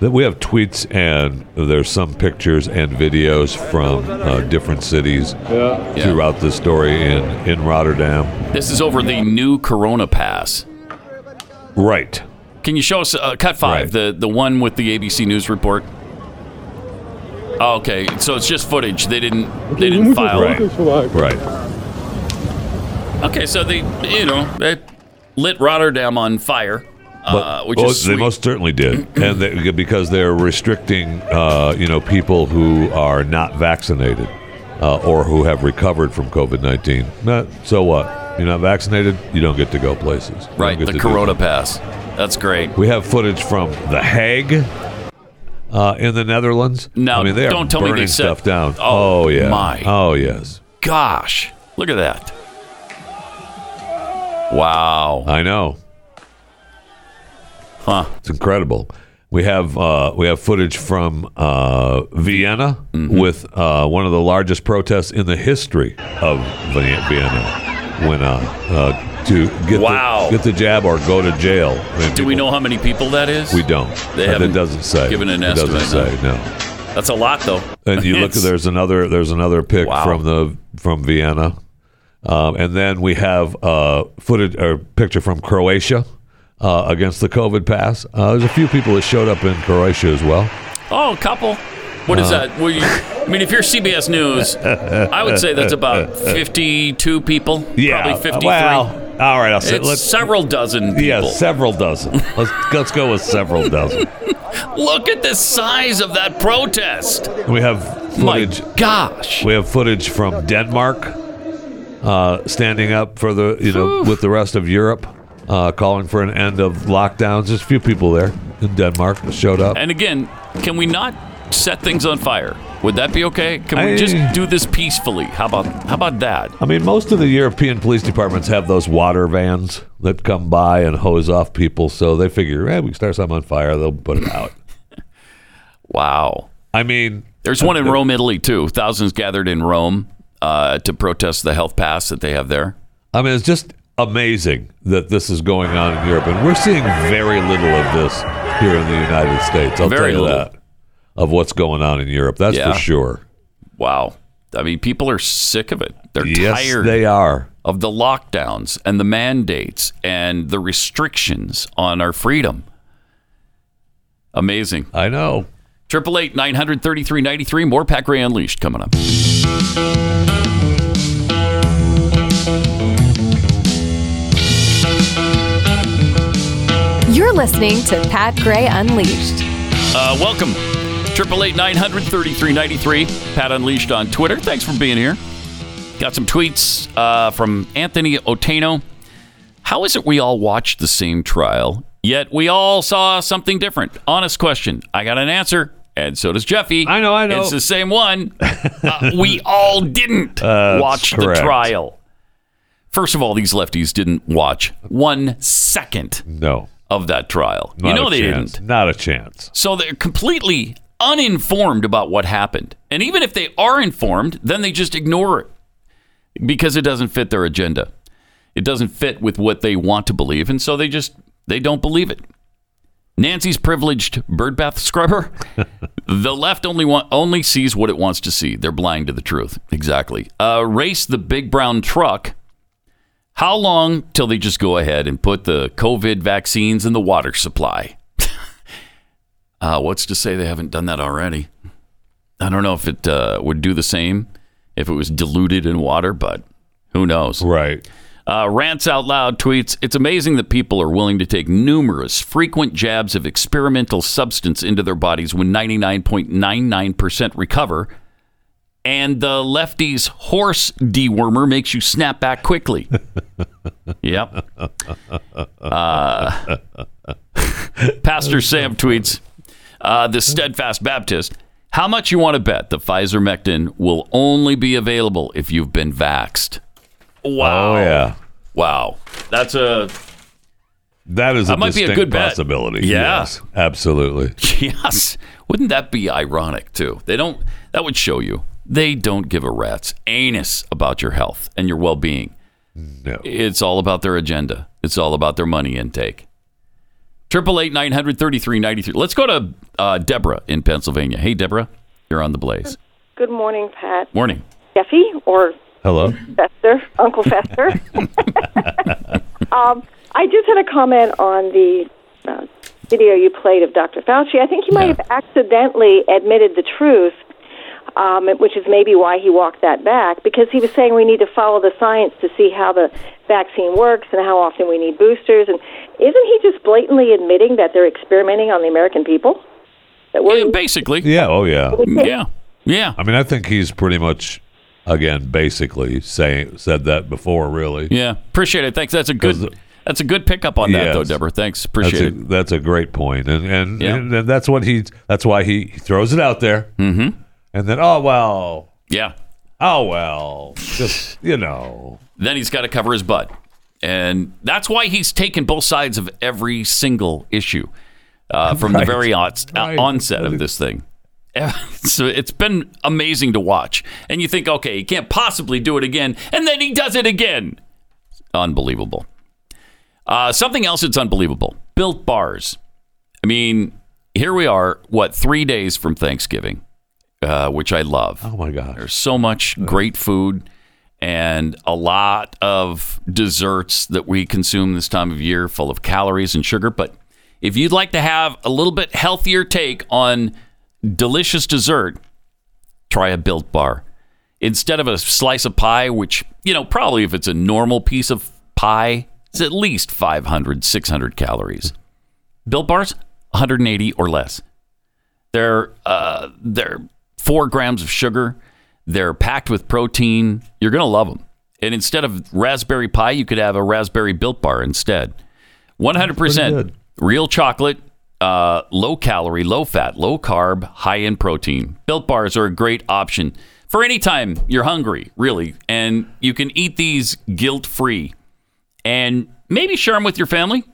that we have tweets and there's some pictures and videos from uh, different cities throughout the story in in Rotterdam. This is over the new Corona Pass. Right. Can you show us uh, cut five, Right. the the one with the ABC News report? Oh, okay, so it's just footage. They didn't they didn't file. Right. Right. Okay, so they you know they lit Rotterdam on fire, uh, which well, is they most certainly did, <clears throat> and they, because they're restricting, uh, you know, people who are not vaccinated uh, or who have recovered from COVID nineteen. So what? You're not vaccinated, you don't get to go places. You Right, the Corona. Pass. That's great. We have footage from The Hague uh, in the Netherlands. no, I mean, they are don't tell me they burning said- stuff down. Oh, Oh, yeah. my. Oh yes. Gosh, look at that. Wow. I know. Huh. It's incredible. We have uh, we have footage from uh, Vienna Mm-hmm. with uh, one of the largest protests in the history of Vienna when on uh, to get Wow. the, get the jab or go to jail. Do we know how many people that is? We don't. They Uh, haven't it doesn't say. given an it doesn't say. No. That's a lot, though. And you look. There's another. There's another pic Wow. from the from Vienna, um, and then we have uh, footage or picture from Croatia uh, against the COVID pass. Uh, there's a few people that showed up in Croatia as well. Oh, a couple. What is Uh, that? Well, you, I mean, if you're CBS News, <laughs> I would say that's about 52 people. Probably 53. Well, all right. I'll say it's let's. several dozen people. Yeah, several dozen. Let's let's go with several dozen. <laughs> Look at the size of that protest. We have My footage. gosh. We have footage from Denmark uh, standing up for the you know with the rest of Europe, uh, calling for an end of lockdowns. There's a few people there in Denmark that showed up. And again, can we not set things on fire? Would that be okay? Can we I- just do this peacefully? How about how about that? I mean, most of the European police departments have those water vans that come by and hose off people, so they figure, hey, we can start something on fire, they'll put it out. <laughs> Wow. I mean, There's one in Rome, Italy, too. Thousands gathered in Rome uh, to protest the health pass that they have there. I mean, it's just amazing that this is going on in Europe, and we're seeing very little of this here in the United States. I'll Very tell you little. that of what's going on in Europe. That's Yeah. for sure. Wow. I mean, people are sick of it. They're yes, tired they are. of the lockdowns and the mandates and the restrictions on our freedom. Amazing. I know. Triple eight nine hundred thirty three ninety three. More Pat Gray Unleashed coming up. Listening to Pat Gray Unleashed. Uh, welcome. Triple eight nine hundred thirty three ninety three. Pat Unleashed on Twitter. Thanks for being here. Got some tweets uh, from Anthony Otano. How is it we all watched the same trial, yet we all saw something different? Honest question. I got an answer, and so does Jeffy. I know, I know. It's the same one. <laughs> Uh, we all didn't That's watch the trial. First of all, these lefties didn't watch one second No. Of that trial. Not you know they chance. didn't. Not a chance. So they're completely uninformed about what happened. And even if they are informed, then they just ignore it because it doesn't fit their agenda. It doesn't fit with what they want to believe, and so they just they don't believe it. Nancy's privileged birdbath scrubber. <laughs> the left only want, only sees what it wants to see. They're blind to the truth. Exactly. Uh, race the big brown truck. How long till they just go ahead and put the COVID vaccines in the water supply? <laughs> Uh, what's to say they haven't done that already? I don't know if it uh, would do the same if it was diluted in water, but who knows? Right. Uh, Rants Out Loud tweets It's amazing that people are willing to take numerous, frequent jabs of experimental substance into their bodies when 99.99% recover. And the lefty's horse dewormer makes you snap back quickly. <laughs> yep. Uh, <laughs> Pastor Sam tweets uh, The Steadfast Baptist. How much you want to bet the Pfizer Mectin will only be available if you've been vaxxed? Wow. Oh yeah. Wow. That's a That is a That might be a distinct good bet. possibility. Yeah. Yes, absolutely. <laughs> yes. Wouldn't that be ironic too? They don't that would show you they don't give a rat's anus about your health and your well-being. No. It's all about their agenda. It's all about their money intake. Triple eight nine hundred thirty three ninety three. Let's go to uh, Deborah in Pennsylvania. Hey, Deborah, you're on the blaze. Good morning, Pat. Morning. Jeffy or Hello. Fester, Uncle Fester. <laughs> um, I just had a comment on the uh, video you played of Dr. Fauci. I think he might have accidentally admitted the truth, um, which is maybe why he walked that back, because he was saying we need to follow the science to see how the vaccine works and how often we need boosters. And isn't he just blatantly admitting that they're experimenting on the American people? That we're Basically. Yeah. Oh yeah. Yeah. Yeah. I mean, I think he's pretty much again, basically saying said that before. Really, Yeah, appreciate it. Thanks. That's a good. That's a good pickup on that, Yes. though, Deborah. Thanks. that's Appreciate a, it. that's a great point, and and, Yeah. and, and that's what he that's why he, he throws it out there, mm-hmm. And then oh well, Yeah. oh well, just you know, Then he's got to cover his butt, and that's why he's taken both sides of every single issue uh, <laughs> from Right. the very on- Right. onset of this thing. <laughs> So it's been amazing to watch, and you think, okay, he can't possibly do it again, and then he does it again. Unbelievable. Uh, something else that's unbelievable: built bars. I mean, here we are, what three days from Thanksgiving, uh, which I love. oh my god, There's so much great food and a lot of desserts that we consume this time of year full of calories and sugar. But if you'd like to have a little bit healthier take on delicious dessert, try a built bar. Instead of a slice of pie, which, you know, probably if it's a normal piece of pie, it's at least 500, 600 calories. Built bars, 180 or less. They're uh, they're four grams of sugar. They're packed with protein. You're gonna love them. And instead of raspberry pie, you could have a raspberry built bar instead. 100 percent real chocolate, uh, low calorie, low fat, low carb, high in protein. Built bars are a great option for any time you're hungry, really, and you can eat these guilt free. And maybe share them with your family.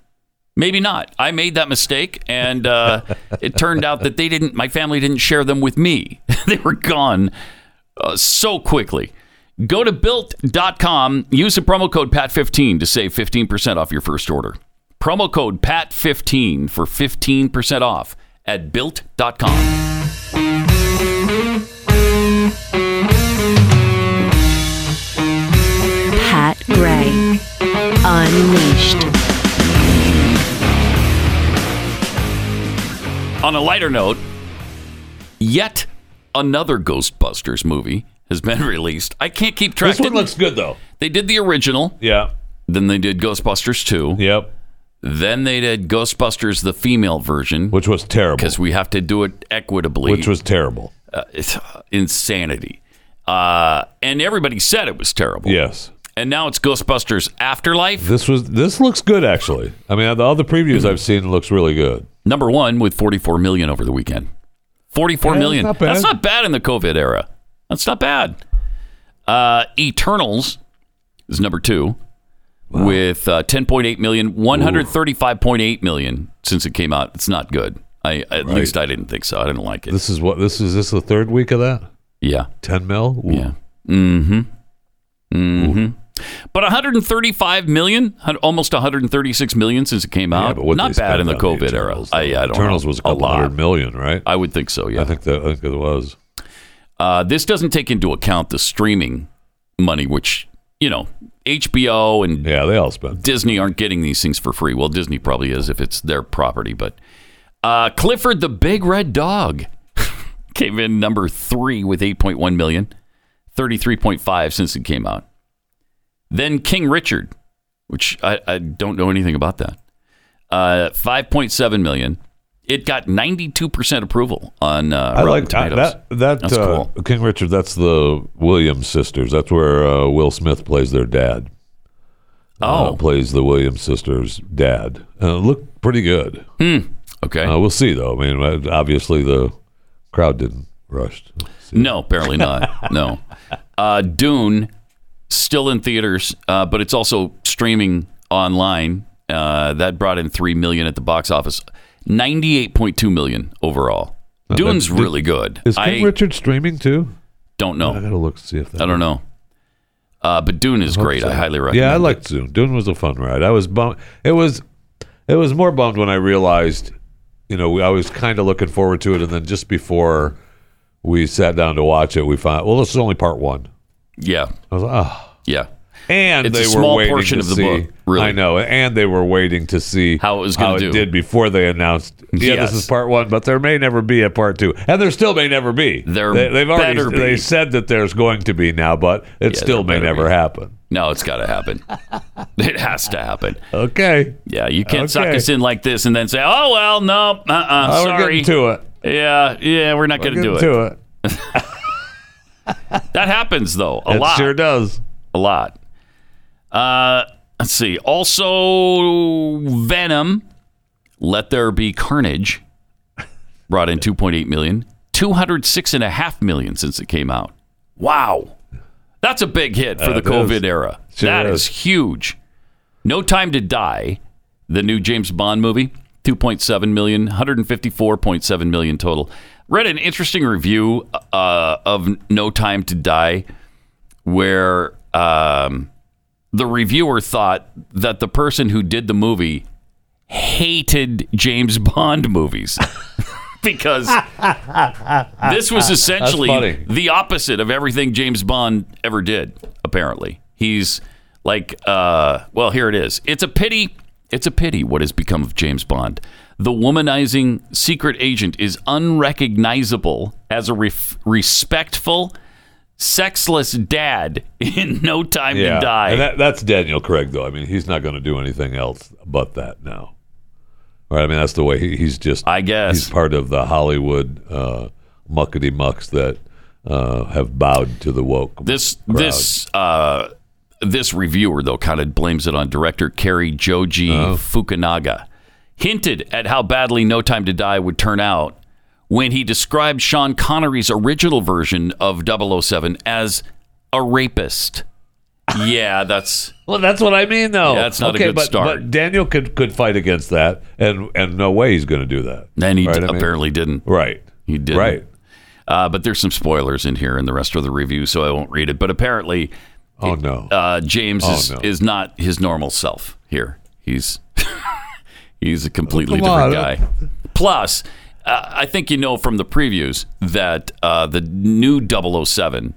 Maybe not. I made that mistake, and uh, it turned out that they didn't. My family didn't share them with me. <laughs> they were gone uh, so quickly. Go to built.com. Use the promo code PAT15 to save 15% off your first order. Promo code PAT15 for 15% off at built.com. Pat Gray Unleashed. On a lighter note, yet another Ghostbusters movie has been <laughs> released. I can't keep track. this one looks good though. They did the original, Yeah, then they did Ghostbusters 2, yep, then they did Ghostbusters the female version which was terrible. because we have to do it equitably. Which was terrible. uh, it's insanity. Uh, and everybody said it was terrible. Yes. And now it's Ghostbusters Afterlife, This was this looks good actually. I mean, all the previews I've seen looks really good. number one with 44 million over the weekend. Forty-four Yeah, million. not. That's not bad in the COVID era. That's not bad. Uh, Eternals is number two with uh, 10.8 million, 135.8 million since it came out. It's not good. I at least I didn't think so. I didn't like it. This is what this is. This the third week of that. yeah. Ten mil. Ooh. Yeah. Mm-hmm. Mm-hmm. But 135 million, almost 136 million since it came Yeah, out. but Not bad in the COVID era. I, I don't Eternals know. was a couple lot. hundred million, right? I would think so. Yeah. I think that I think it was. Uh, this doesn't take into account the streaming money, which you know HBO and Yeah, they all spent. Disney aren't getting these things for free. Well, Disney probably is if it's their property, but uh, Clifford the Big Red Dog <laughs> came in number three with 8.1 million, 33.5 since it came out. Then King Richard, which I, I don't know anything about that, uh, 5.7 million. It got 92% approval on uh, I Rotten like Tomatoes. that. That That's uh, cool. King Richard. That's the Williams sisters. That's where uh, Will Smith plays their dad. Uh, Oh. plays the Williams sisters' dad. Uh, looked pretty good. Okay. Uh, we'll see though. I mean, uh, obviously the crowd didn't rush. No, apparently not. no. Uh, Dune still in theaters, uh, but it's also streaming online. Uh, that brought in three million at the box office, ninety-eight point two million overall. Dune's did- really good. Is King I Richard streaming too? don't know. I gotta look see if that. I don't know. Uh, but Dune is great. I highly recommend. Yeah, I it. liked Dune. Dune was a fun ride. I was bummed. It was, it was more bummed when I realized, you know, I was kind of looking forward to it, and then just before we sat down to watch it, we found, well, this is only part one. Yeah, I was like, oh. yeah. And It's they a were small waiting portion to of the see, book, really. I know, and they were waiting to see How it was gonna do. did before they announced. Yeah, Yes. this is part one, but there may never be a part two, and there still may never be. There they, they've already be. they said that there's going to be now, but it Yeah, still may never be. happen. No, it's got to happen. <laughs> it has to happen. Okay, Yeah, you can't suck us in like this and then say, "Oh well, no, uh, uh Oh, we're sorry." getting to it. yeah, yeah, we're not going to do it. to it. <laughs> that happens though a It lot. sure does. A lot. Uh, let's see. Also, Venom. Let there be carnage. Brought in 2.8 million. 206 and a half million since it came out. Wow. That's a big hit for That the COVID is. era. Sure That is. is huge. No Time to Die, the new James Bond movie, 2.7 million, 154.7 million total. Read an interesting review uh, of No Time to Die where um, the reviewer thought that the person who did the movie hated James <laughs> Bond movies <laughs> because this was <laughs> essentially the opposite of everything James Bond ever did. Apparently, he's like, uh, well, here it is. It's a pity. It's a pity what has become of James Bond. The womanizing secret agent is unrecognizable as a ref- respectful, sexless dad in No Time Yeah, to Die. and that, that's Daniel Craig, though. I mean, he's not going to do anything else but that now. Right? I mean, that's the way he, he's just. I guess he's part of the Hollywood uh, muckety mucks that uh, have bowed to the woke. This crowd. this uh, this reviewer though kind of blames it on director Cary Joji Oh. Fukunaga. Hinted at how badly No Time to Die would turn out when he described Sean Connery's original version of 007 as a rapist. <laughs> Yeah, that's Well, that's what I mean, though. Yeah, that's not a good but, start. But Daniel could could fight against that, and and no way he's going to do that. And he Right, d- I mean- apparently didn't. Right. He didn't. Right. Uh, but there's some spoilers in here in the rest of the review, so I won't read it. But apparently, Oh no. uh, James Oh, is, no. is not his normal self here. He's <laughs> he's a completely different guy. Plus, uh, I think you know from the previews that uh, the new 007,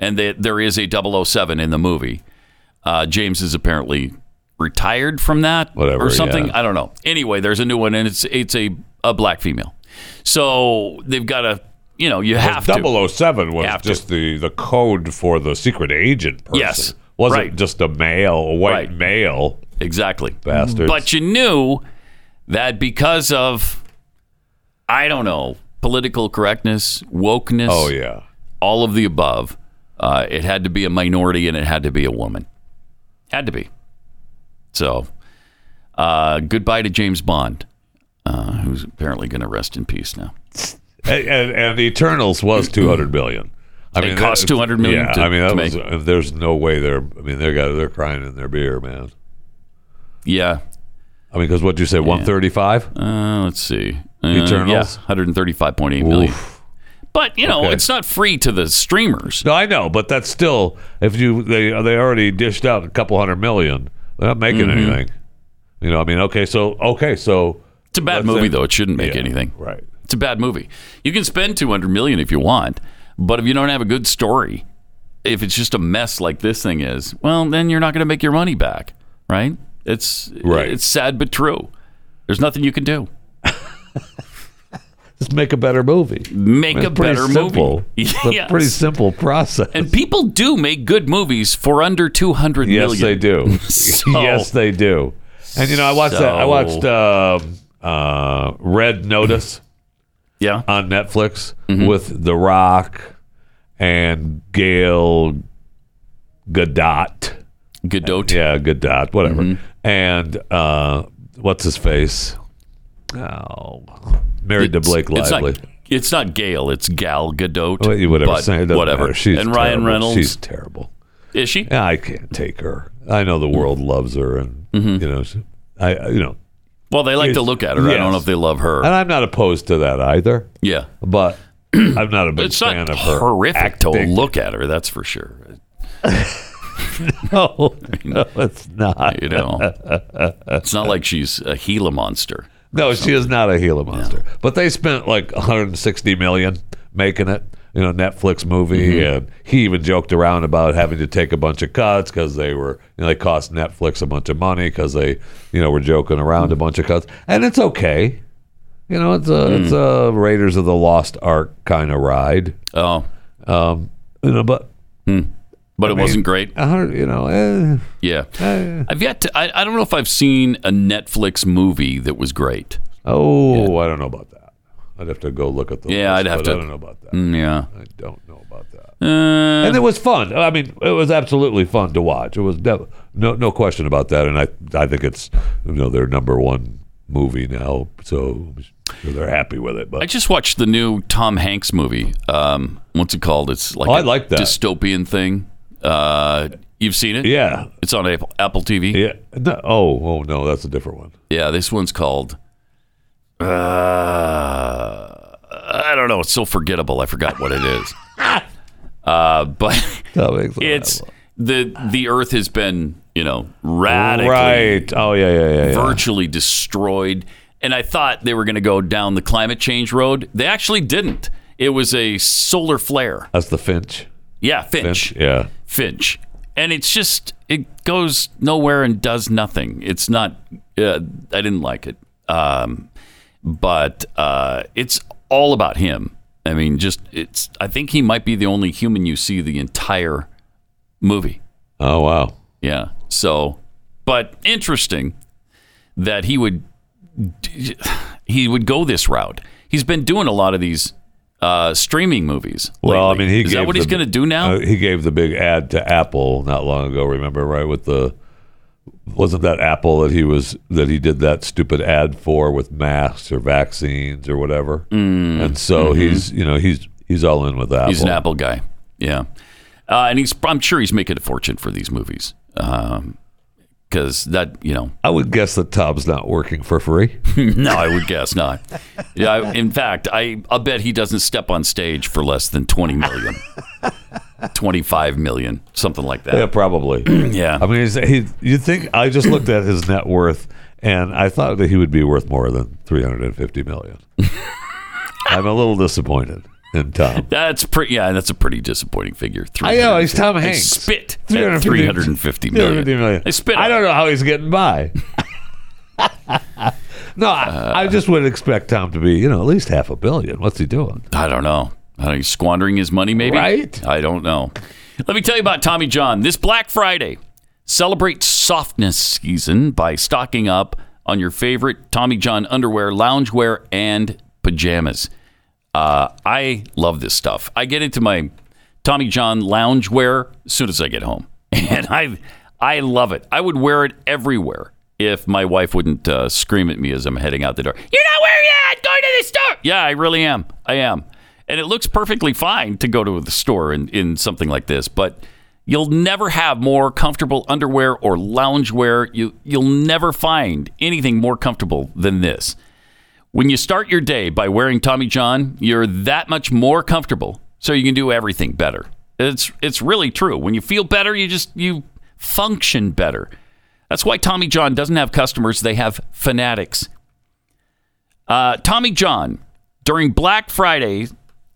and that there is a 007 in the movie, uh, James is apparently retired from that Whatever, or something. yeah. I don't know. Anyway, there's a new one, and it's it's a, a black female. So they've got a you know, you have to. 007 was Have to. just the, the code for the secret agent person. Yes, Wasn't right. just a male, a white Right. male. Exactly. Bastards. But you knew that because of, I don't know, political correctness, wokeness, Oh, yeah. all of the above, uh, it had to be a minority and it had to be a woman. Had to be. So, uh, goodbye to James Bond, uh, who's apparently going to rest in peace now. And, and, and Eternals was 200 million. I mean It cost 200 million Yeah, to- I mean, was, there's no way they're, I mean, they're, got, they're crying in their beer, man. Yeah. I mean, because what'd you say, 135? Uh, let's see. Uh, Eternals? Yeah, 135.8 million. Oof. But, you know, Okay. it's not free to the streamers. No, I know, but that's still, if you, they, they already dished out a couple hundred million. They're not making Mhm. anything. You know, I mean, okay, so, okay, so. It's a bad movie, say- though. It shouldn't make Yeah, anything. Right. It's a bad movie. You can spend 200 million if you want, but if you don't have a good story, if it's just a mess like this thing is, well, then you're not going to make your money back, right? It's Right. It's sad but true. There's nothing you can do. <laughs> Just make a better movie. Make It's a better simple. movie. <laughs> It's a Yes. pretty simple process. And people do make good movies for under 200 yes, million. they do. <laughs> So- yes, they do. And you know, I watched that. I watched um uh, Red Notice. Yeah. On Netflix Mm-hmm. with The Rock and Gail Gadot. Gadot. Yeah, Gadot. Whatever. Mm-hmm. And uh, what's his face? Oh, married to It's- Blake it's Lively. Not, it's not Gail. It's Gal Gadot. Wha- whatever. whatever. matter. She's and Ryan terrible. Reynolds. She's terrible. is she? I can't take her. I know the world loves her, and Mm-hmm. you know, I you know, Well, they like to look at her. I don't know if they love her. and I'm not opposed to that either. yeah. But <clears throat> I'm not a big It's fan not of her. horrific to look at her, that's for sure. <laughs> <laughs> No, no, it's not. You know, it's not like she's a Gila monster. No, she is not a Gila monster. But they spent like 160 million making it. You know, Netflix movie, Mm-hmm. and he even joked around about having to take a bunch of cuts because they were, you know, they cost Netflix a bunch of money because they, you know, were joking around a bunch of cuts, and it's okay. You know, it's a it's Mm. a Raiders of the Lost Ark kind of ride. Oh, Um, you know, but but it mean, wasn't great. you know, eh, Yeah. eh. I've yet to, I, I don't know if I've seen a Netflix movie that was great. oh, I don't know about that. I'd have to go look at the. Yeah, list, I'd have to. I don't know about that. Mm, yeah. I don't know about that. Uh, and it was fun. I mean, it was absolutely fun to watch. It was def- no no question about that. And I I think it's you know their number one movie now, so they're happy with it. But I just watched the new Tom Hanks movie. Um, what's it called? It's like Oh, a I like that. dystopian thing. Uh, you've seen it? Yeah. It's on Apple, Apple TV. yeah, no, oh oh no, that's a different one. Yeah, this one's called. Uh, I don't know. It's so forgettable. I forgot what it is. <laughs> uh, but it's the the Earth has been you know radically Right. Oh yeah yeah yeah. yeah. virtually destroyed. And I thought they were going to go down the climate change road. They actually didn't. It was a solar flare. That's the Finch. Yeah, Finch. Finch. Yeah. Finch. And it's just, it goes nowhere and does nothing. It's not, uh, I didn't like it. Um, but uh, it's all about him. I mean, just, it's, I think he might be the only human you see the entire movie. Oh wow. Yeah. So, but interesting that he would he would go this route. He's been doing a lot of these uh, streaming movies. Well, I mean, he is that what he's going to do now? uh, he gave the big ad to Apple not long ago. Remember, right? With the wasn't that Apple that he was that he did that stupid ad for with masks or vaccines or whatever. Mm, and so mhm. he's you know he's he's all in with Apple. He's an Apple guy. Yeah, uh, and he's I'm sure he's making a fortune for these movies. Because that you know, I would guess that Tom's not working for free. <laughs> <laughs> no, I would guess not. Yeah, I- in fact, I I bet he doesn't step on stage for less than twenty million. <laughs> 25 million, something like that. Yeah, probably. <clears throat> yeah. I mean, he, you think I just looked at his net worth, and I thought that he would be worth more than three hundred and fifty million. I'm a little disappointed in Tom. That's pretty. Yeah, that's a pretty disappointing figure. I know he's Tom Hanks. spit at 350 million. 350 million. I spit. I don't know how he's getting by. <laughs> no, I, I uh, just would expect Tom to be, you know, at least half a billion. What's he doing? I don't know. I he's squandering his money, maybe. Right. I don't know. Let me tell you about Tommy John. This Black Friday, celebrate softness season by stocking up on your favorite Tommy John underwear, loungewear, and pajamas. Uh, I love this stuff. I get into my Tommy John loungewear as soon as I get home, <laughs> and I I love it. I would wear it everywhere if my wife wouldn't uh, scream at me as I'm heading out the door. You're not wearing it. Going to the store. Yeah, I really am. I am. And it looks perfectly fine to go to the store in, in something like this, but you'll never have more comfortable underwear or loungewear. You you'll never find anything more comfortable than this. When you start your day by wearing Tommy John, you're that much more comfortable, so you can do everything better. It's it's really true. When you feel better, you just you function better. That's why Tommy John doesn't have customers; they have fanatics. Uh, Tommy John during Black Friday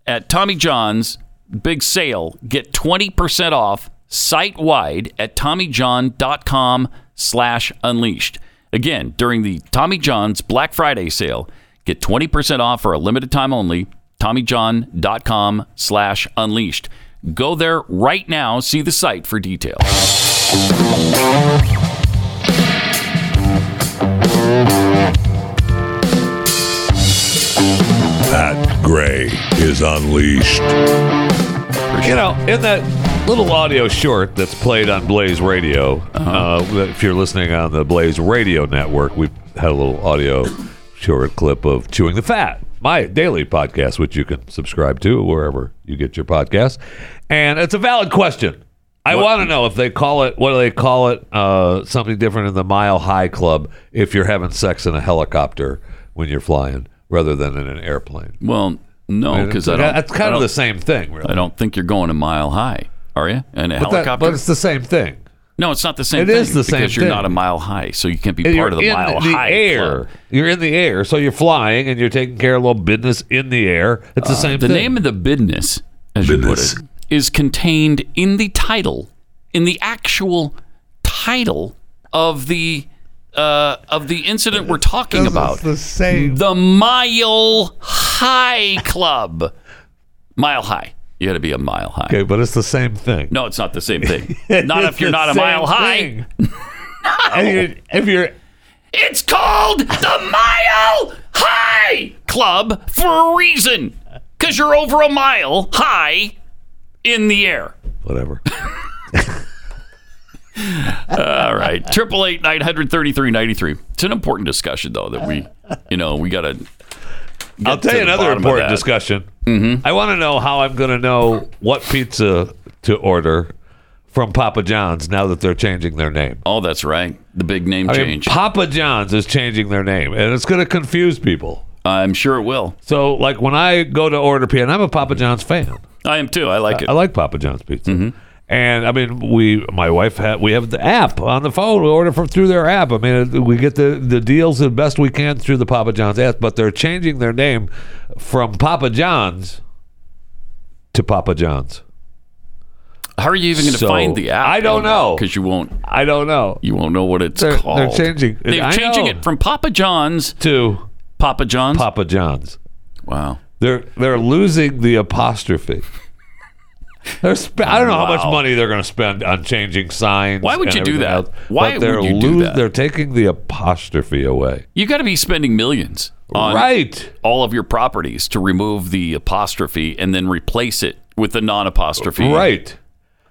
at Tommy John's big sale, get twenty percent off site wide at TommyJohn.com slash unleashed. Again, during the Tommy John's Black Friday sale, get 20% off for a limited time only. TommyJohn.com slash unleashed. Go there right now. See the site for details. Pat Gray is unleashed. You know, in that little audio short that's played on Blaze Radio, uh if you're listening on the Blaze Radio network, we had a little audio short clip of Chewing the Fat, my daily podcast, which you can subscribe to wherever you get your podcasts. And it's a valid question. I want to know if they call it, what do they call it? Uh, something different in the Mile High Club if you're having sex in a helicopter when you're flying rather than in an airplane. Well, no, I mean, because I don't. that's kind of the same thing, really. I don't think you're going a mile high, are you? In a But, that- helicopter? but it's the same thing. No, it's not the same It thing. is the same because you're thing. not a mile high, so you can't be And part of the you're in mile the high air. club. You're in the air, so you're flying and you're taking care of a little business in the air. It's the Uh, same the thing. name of the business, as you put it, is contained in the title, in the actual title of the uh, of the incident we're talking about. the same. The Mile High Club. Mile High. You got to be a mile high. Okay, but it's the same thing. No, it's not the same <laughs> thing. not if you're not a mile high. <laughs> <laughs> And you're- if you're It's called the Mile High club for a reason. Because you're over a mile high in the air. Whatever. All right. Triple eight nine hundred thirty three ninety three. It's an important discussion though that we you know, we gotta I'll tell you another important discussion. Mm-hmm. I want to know how I'm going to know what pizza to order from Papa John's now that they're changing their name. Oh, that's right. The big name I mean, change. Papa John's is changing their name, and it's going to confuse people. I'm sure it will. So, like when I go to order pizza, and I'm a Papa John's fan. I am too. I like it. I like Papa John's pizza. Mm-hmm. And I mean, we, my wife had, we have the app on the phone. We order from through their app. I mean, we get the the deals the best we can through the Papa John's app. But they're changing their name from Papa John's to Papa John's. How are you even going to So, find the app? I don't know. because you won't. I don't know. You won't know what it's They're- called. they're changing- They're I changing know. it from Papa John's to Papa John's. Papa John's. Wow. They're they're losing the apostrophe. I don't know how much Wow. money they're going to spend on changing signs. Why would and you do everything that? else, Why but they're would you do that? They're taking the apostrophe away. You got to be spending millions on Right. all of your properties to remove the apostrophe and then replace it with the non-apostrophe Right.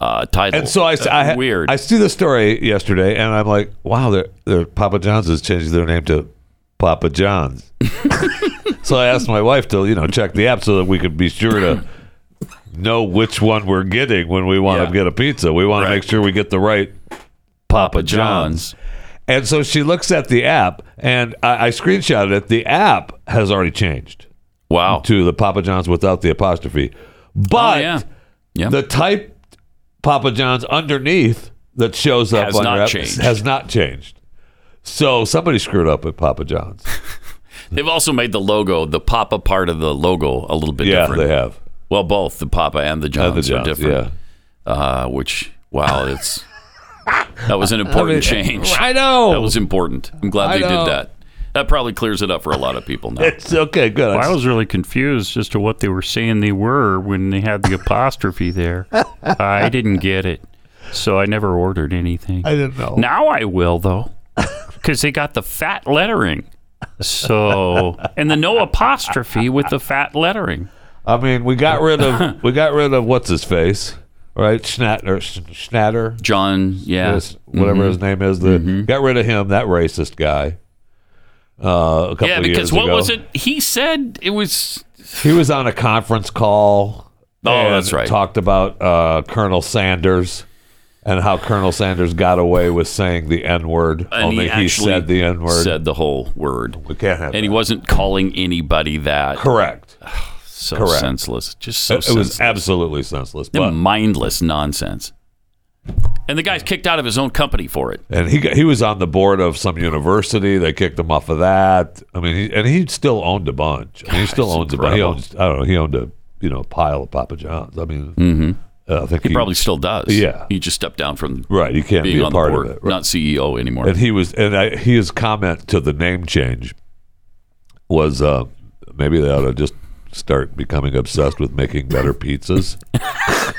uh, title. And so I, That's I weird. I see the story yesterday, and I'm like, wow, they're, they're Papa John's is changing their name to Papa John's. <laughs> so I asked my wife to you know check the app so that we could be sure to know which one we're getting when we want Yeah. to get a pizza. We want to make sure we get the right Papa John's. And so she looks at the app, and I, I screenshotted it. The app has already changed. Wow. To the Papa John's without the apostrophe. Oh, but Oh, yeah. Yeah. the type Papa John's underneath that shows up Has on not changed. has not changed. So somebody screwed up at Papa John's. <laughs> They've also made the logo, the Papa part of the logo, a little bit Yeah, different. they have. Well, both the Papa and the Johns, And the are different. Yeah. Uh, which wow, it's that was an <laughs> important mean, change. I know. that was important. I'm glad I they know. did that. That probably clears it up for a lot of people now. It's okay, good. Well, I was really confused as to what they were saying they were when they had the apostrophe there. <laughs> I didn't get it, so I never ordered anything. I didn't know. Now I will though, because they got the fat lettering. So and the no apostrophe with the fat lettering. I mean, we got rid of <laughs> we got rid of what's his face, right? Schnatter, Schnatter, John, yeah, Yes, whatever Mhm. his name is. The got rid of him, that racist guy. Uh, a couple yeah, because what ago. was it? He said it was. He was on a conference call. Oh, that's right. Talked about uh, Colonel Sanders and how Colonel Sanders got away with saying the N word. Only he he, said the N word. Said the whole word. We can't have And he wasn't calling anybody that. Correct. So Correct. senseless. Just so it, it senseless. was absolutely senseless. But, mindless nonsense. And the guy's kicked out of his own company for it. and he he was on the board of some university. They kicked him off of that. I mean, he, and he still owned a bunch. I mean, he still owns a bunch. He owns. I don't know. He owned a you know pile of Papa John's. I mean, Mm-hmm. uh, I think He, probably still does. Yeah. He just stepped down from Right, he can't be a on part the of board, it, right. not CEO anymore. And he was, and I, his comment to the name change was uh, maybe they ought to just start becoming obsessed with making better pizzas. <laughs>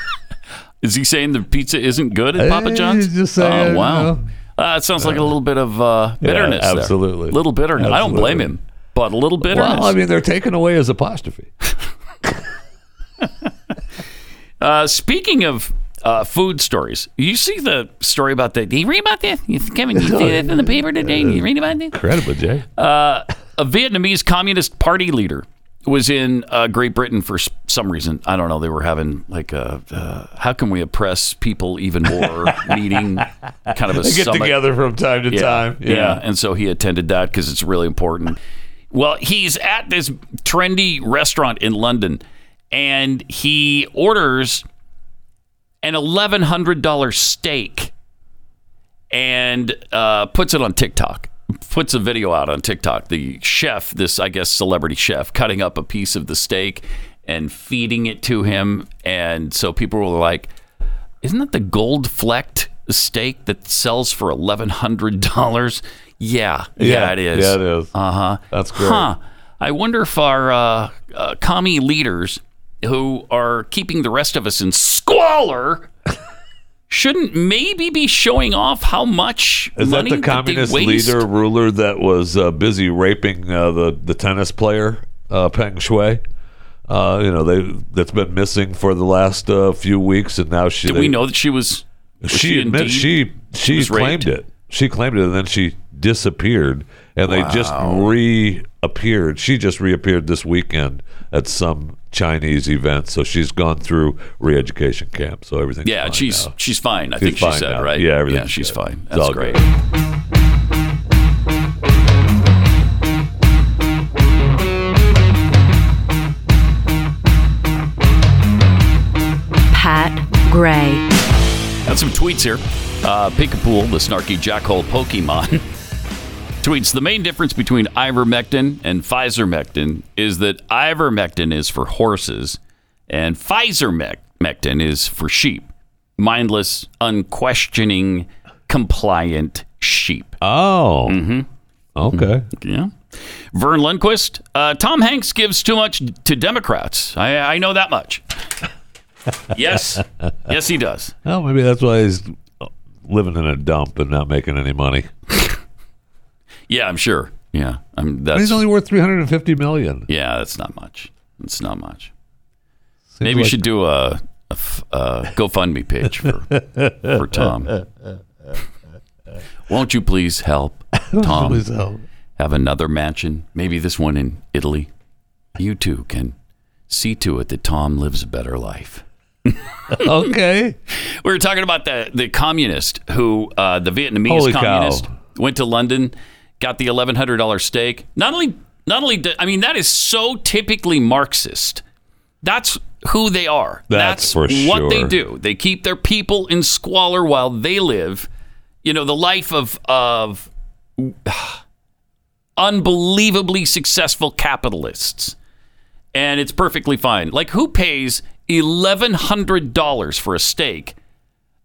Is he saying the pizza isn't good at Papa John's? he's just saying, oh, wow. you know. Uh, it sounds like a little bit of uh, Yeah, bitterness there. A little bitterness. I don't blame him, but a little bitterness. well, I mean, they're taking away his apostrophe. <laughs> <laughs> Uh, speaking of uh, food stories, you see the story about that. Did you read about that? You- Kevin, you see that in the paper today? You read about this? Incredible, Jay. Uh, a Vietnamese Communist Party leader was in uh, Great Britain for some reason. I don't know. They were having like a uh, how can we oppress people even more <laughs> meeting, kind of a They get summit. together from time to yeah, time. Yeah. and so he attended that because it's really important. Well, he's at this trendy restaurant in London, and he orders an eleven hundred dollar steak and uh, puts it on TikTok. Puts a video out on TikTok. The chef, this I guess celebrity chef, cutting up a piece of the steak and feeding it to him, and so people were like, "Isn't that the gold flecked steak that sells for eleven hundred dollars?" Yeah, yeah, it is. yeah, it is. Uh huh. That's great. Huh. I wonder if our uh, uh, commie leaders who are keeping the rest of us in squalor shouldn't maybe be showing off how much Is that the communist waste? leader ruler that was uh, busy raping uh, the the tennis player uh, Peng Shuai. Uh, you know, they that's been missing for the last uh, few weeks, and now she. Did they- we know that she was? was she admits she she was claimed raped? it. She claimed it, and then she disappeared, and they just reappeared. She just reappeared this weekend at some Chinese event, so she's gone through re-education camp. So everything. Yeah, she's she's fine. I She's think she said now. right. Yeah, everything's Yeah, she's good. fine. That's all great. good. Pat Gray. Got some tweets here. Uh, Pikapool, the snarky jackhole Pokemon, <laughs> tweets the main difference between ivermectin and Pfizermectin is that ivermectin is for horses and Pfizermectin is for sheep. Mindless, unquestioning, compliant sheep. Oh. Mm-hmm. Okay. Yeah. Vern Lundquist, uh, Tom Hanks gives too much to Democrats. I, I know that much. <laughs> yes. Yes, he does. Well, maybe that's why he's living in a dump and not making any money. Yeah, I'm sure. Yeah, I'm. That's he's only worth three hundred and fifty million. yeah, that's not much. It's not much. Seems Maybe we like- should do a a GoFundMe page for for Tom. <laughs> Won't you please help <laughs> Tom Please help. have another mansion? Maybe this one in Italy. You too can see to it that Tom lives a better life. <laughs> okay. We were talking about the the communist who uh, the Vietnamese Holy cow. communist went to London, got the eleven hundred dollar steak. Not only not only do- I mean that is so typically Marxist. That's who they are. That's for what they do. They keep their people in squalor while they live. You know the life of of <sighs> unbelievably successful capitalists and it's perfectly fine. Like, who pays eleven hundred dollars for a steak?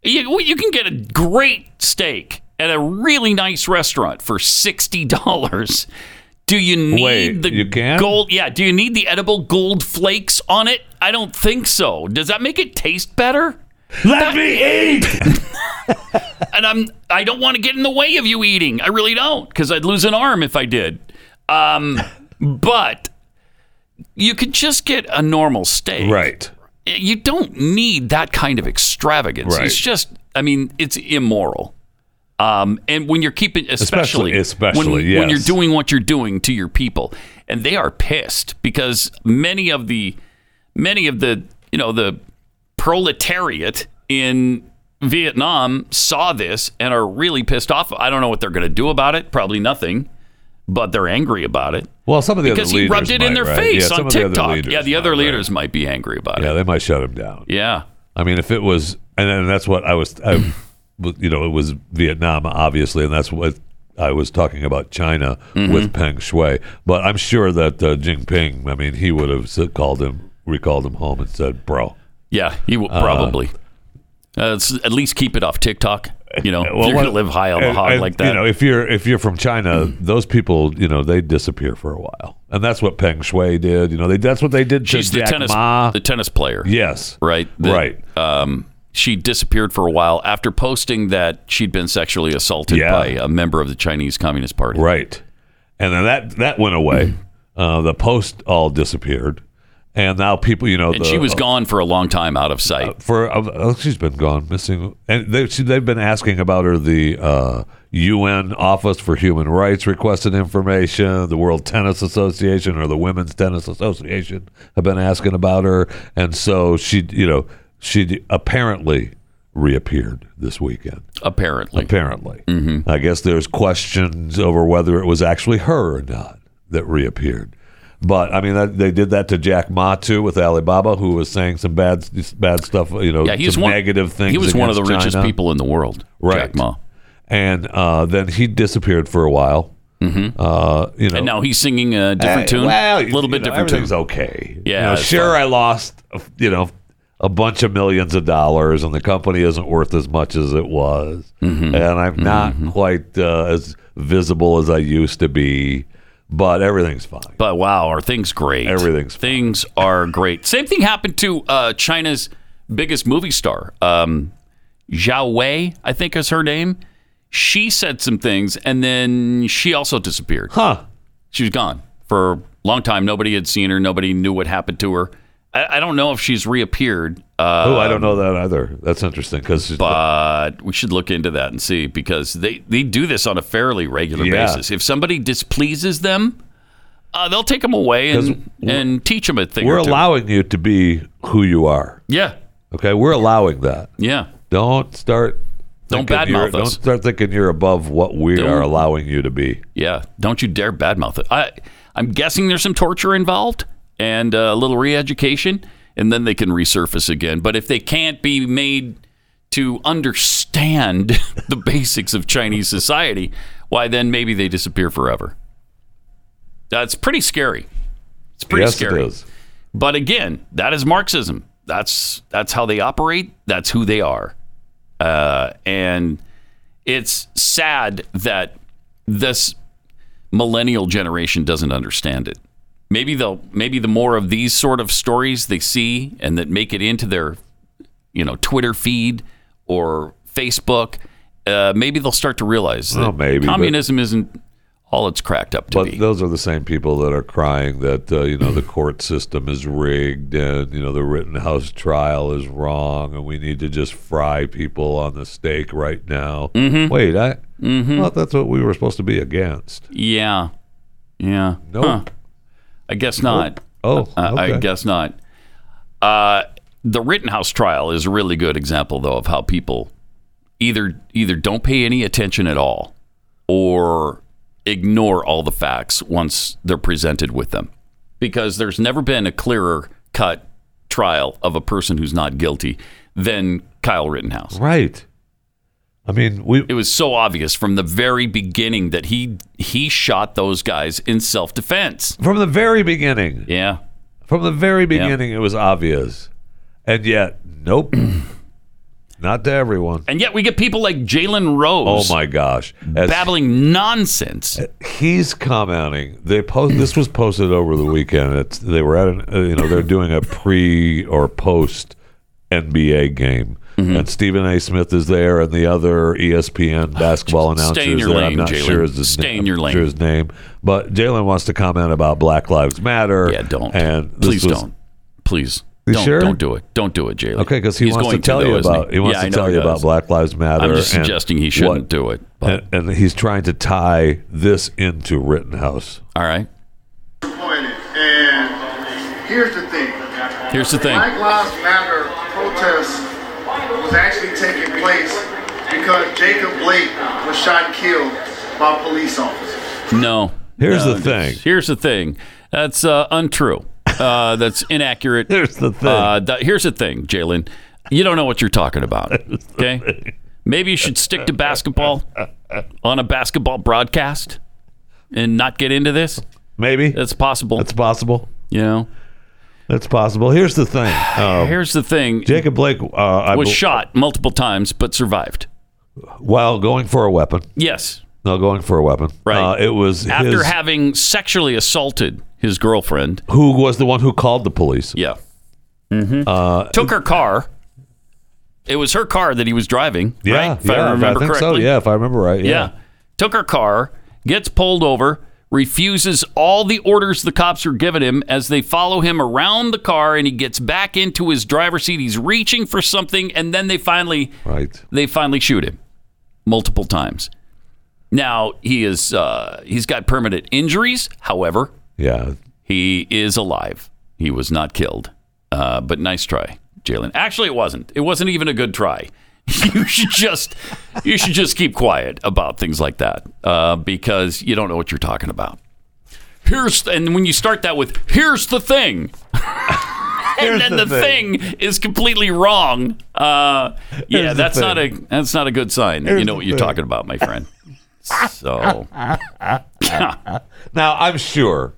You, you can get a great steak at a really nice restaurant for sixty dollars. Do you need Wait, the you gold? Yeah. Do you need the edible gold flakes on it? I don't think so. Does that make it taste better? Let me eat. <laughs> and I'm I don't want to get in the way of you eating. I really don't because I'd lose an arm if I did. Um, but you could just get a normal steak. Right. You don't need that kind of extravagance. Right. It's just I mean it's immoral. Um, and when you're keeping especially Especially- when, especially, when you're doing what you're doing to your people and they are pissed because many of the many of the you know the proletariat in Vietnam saw this and are really pissed off. I don't know what they're going to do about it. Probably nothing, but they're angry about it. Well, some of the because other he rubbed it in their right? face Yeah, on of the TikTok. yeah, the might, other right. leaders might be angry about Yeah, it. Yeah, they might shut him down. Yeah. I mean, if it was, and then that's what I was, I, you know, it was Vietnam, obviously, and that's what I was talking about China Mm-hmm. with Peng Shuai. But I'm sure that uh, Jinping, I mean, he would have called him, recalled him home and said, bro. Yeah, he will probably. Uh, at least keep it off TikTok. You know, <laughs> if you're going to live high on the hog and, like that. You know, if you're if you're from China, those people, you know, they disappear for a while, and that's what Peng Shuai did. You know, they that's what they did to She's the Jack tennis, Ma. the tennis player. Yes, right, that, right. Um, she disappeared for a while after posting that she'd been sexually assaulted Yeah. by a member of the Chinese Communist Party. Right. And then that that went away. uh, the post all disappeared, and now people, you know, And the, she was gone for a long time out of sight. for uh, oh, she's been gone missing and they, she, they've been asking about her the uh, un office for human rights requested information the world tennis association or the women's tennis association have been asking about her and so she you know she apparently reappeared this weekend apparently apparently i guess there's questions over whether it was actually her or not that reappeared but I mean, that, they did that to Jack Ma too with Alibaba, who was saying some bad, bad stuff. You know, yeah, he's one, negative things. He was one of the against richest people in the world. right? Jack Ma. And uh, then he disappeared for a while. Mm-hmm. Uh, you know, And now he's singing a different tune. Well, a little bit know, different Everything's tune. okay. Yeah, You know, sure. I lost, you know, a bunch of millions of dollars, and the company isn't worth as much as it was, Mm-hmm. and I'm not quite uh, as visible as I used to be. But everything's fine. But wow, are things great? Everything's things are great. Same thing happened to uh, China's biggest movie star, um, Zhao Wei, I think is her name. She said some things, and then she also disappeared. Huh? She was gone for a long time. Nobody had seen her. Nobody knew what happened to her. I, I don't know if she's reappeared. Uh, oh, I don't know that either. That's interesting because but we should look into that and see because they, they do this on a fairly regular Yeah. basis. If somebody displeases them, uh, they'll take them away and, and teach them a thing. we're or two. allowing you to be who you are. Yeah, Okay, we're allowing that. yeah. Don't start. Don't thinking you're- badmouth Don't us. start thinking you're above what we are allowing you to be. Yeah, don't you dare badmouth it. I, I'm guessing there's some torture involved and uh, a little re-education, and then they can resurface again. But if they can't be made to understand <laughs> the basics of Chinese society, why then maybe they disappear forever. That's pretty scary. It's pretty yes, scary. it is. But again, that is Marxism. That's that's how they operate. That's who they are. Uh, and it's sad that this millennial generation doesn't understand it. Maybe they'll maybe the more of these sort of stories they see and that make it into their you know Twitter feed or Facebook, uh, maybe they'll start to realize that Well, maybe, communism isn't all it's cracked up to But be. those are the same people that are crying that uh, you know the <clears throat> court system is rigged and you know the Rittenhouse trial is wrong and we need to just fry people on the stake right now. Mhm. Wait, I Mhm. thought that's what we were supposed to be against. Yeah. Yeah. Nope. Huh. I guess not. Oh, Uh, I guess not. Uh, the Rittenhouse trial is a really good example, though, of how people either either don't pay any attention at all or ignore all the facts once they're presented with them. Because there's never been a clearer cut trial of a person who's not guilty than Kyle Rittenhouse. Right. I mean, we It was so obvious from the very beginning that he he shot those guys in self-defense. from the very beginning. Yeah. From the very beginning, it was obvious, and yet, nope, <clears throat> not to everyone. And yet we get people like Jalen Rose Oh my gosh! As babbling nonsense. he's commenting, they post. This was posted over the weekend. It's, they were at an, uh, you know, they're doing a pre or post NBA game. Mm-hmm. And Stephen A. Smith is there, and the other ESPN <sighs> basketball announcer Stay is your there. lane, I'm not Jalen. sure his his Stay name. in your lane. Sure his name, but Jalen wants to comment about Black Lives Matter. Yeah, don't. And Please was- don't. Please. You don't, sure? don't do it. Don't do it, Jalen. Okay, because he He's wants to going tell you about he wants to tell you about. Black Lives Matter. I'm just and suggesting he shouldn't what- do it. And, and he's trying to tie this into Rittenhouse. all right. And here's the thing. Here's the thing. Black Lives Matter protest was actually taking place because Jacob Blake was shot and killed by police officers. No. Here's No, the thing. Here's the thing. That's uh, untrue. Uh, that's inaccurate. <laughs> Here's the thing. Uh, th- here's the thing, Jalen. You don't know what you're talking about. <laughs> Okay. Maybe you should stick to basketball on a basketball broadcast and not get into this. Maybe That's possible. that's possible. you know. That's possible. Here's the thing. <sighs> Um, Here's the thing. Jacob Blake uh, I was bel- shot multiple times but survived. while going for a weapon. Yes. No, going for a weapon. Right. Uh, it was After his, having sexually assaulted his girlfriend. who was the one who called the police. Yeah. Mm-hmm. Uh, Took her car. It was her car that he was driving. yeah, right? If yeah, I remember think correctly. so. Yeah, if I remember right. Yeah. Yeah. Took her car, gets pulled over, refuses all the orders the cops are giving him as they follow him around the car and he gets back into his driver's seat. He's reaching for something and then they finally Right. they finally shoot him multiple times. Now he is uh, he's got permanent injuries. However, Yeah. he is alive. He was not killed. Uh, but nice try, Jalen. Actually, it wasn't. It wasn't even a good try. <laughs> You should just you should just keep quiet about things like that uh, because you don't know what you're talking about. Here's and when you start that with here's the thing. <laughs> and Here's then the the, thing. is completely wrong. Uh, yeah, Here's that's not a that's not a good sign that you know what you're thing. talking about, my friend. So <laughs> Now I'm sure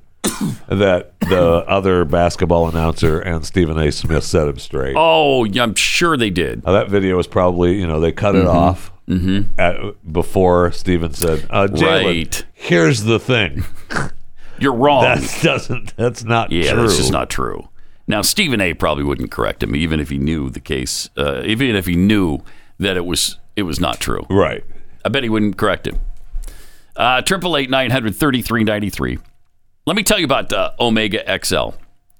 that the other basketball announcer and Stephen A. Smith set him straight. Oh, yeah, I'm sure they did. Now, that video was probably, you know, they cut it off at, before Stephen said, uh, Jalen, Right. here's the thing. <laughs> You're wrong. That doesn't, that's not yeah, true. that's just not true. Now, Stephen A. probably wouldn't correct him, even if he knew the case, uh, even if he knew that it was it was not true. Right. I bet he wouldn't correct him. Uh, Triple eight nine hundred thirty three ninety three. Let me tell you about uh, Omega XL.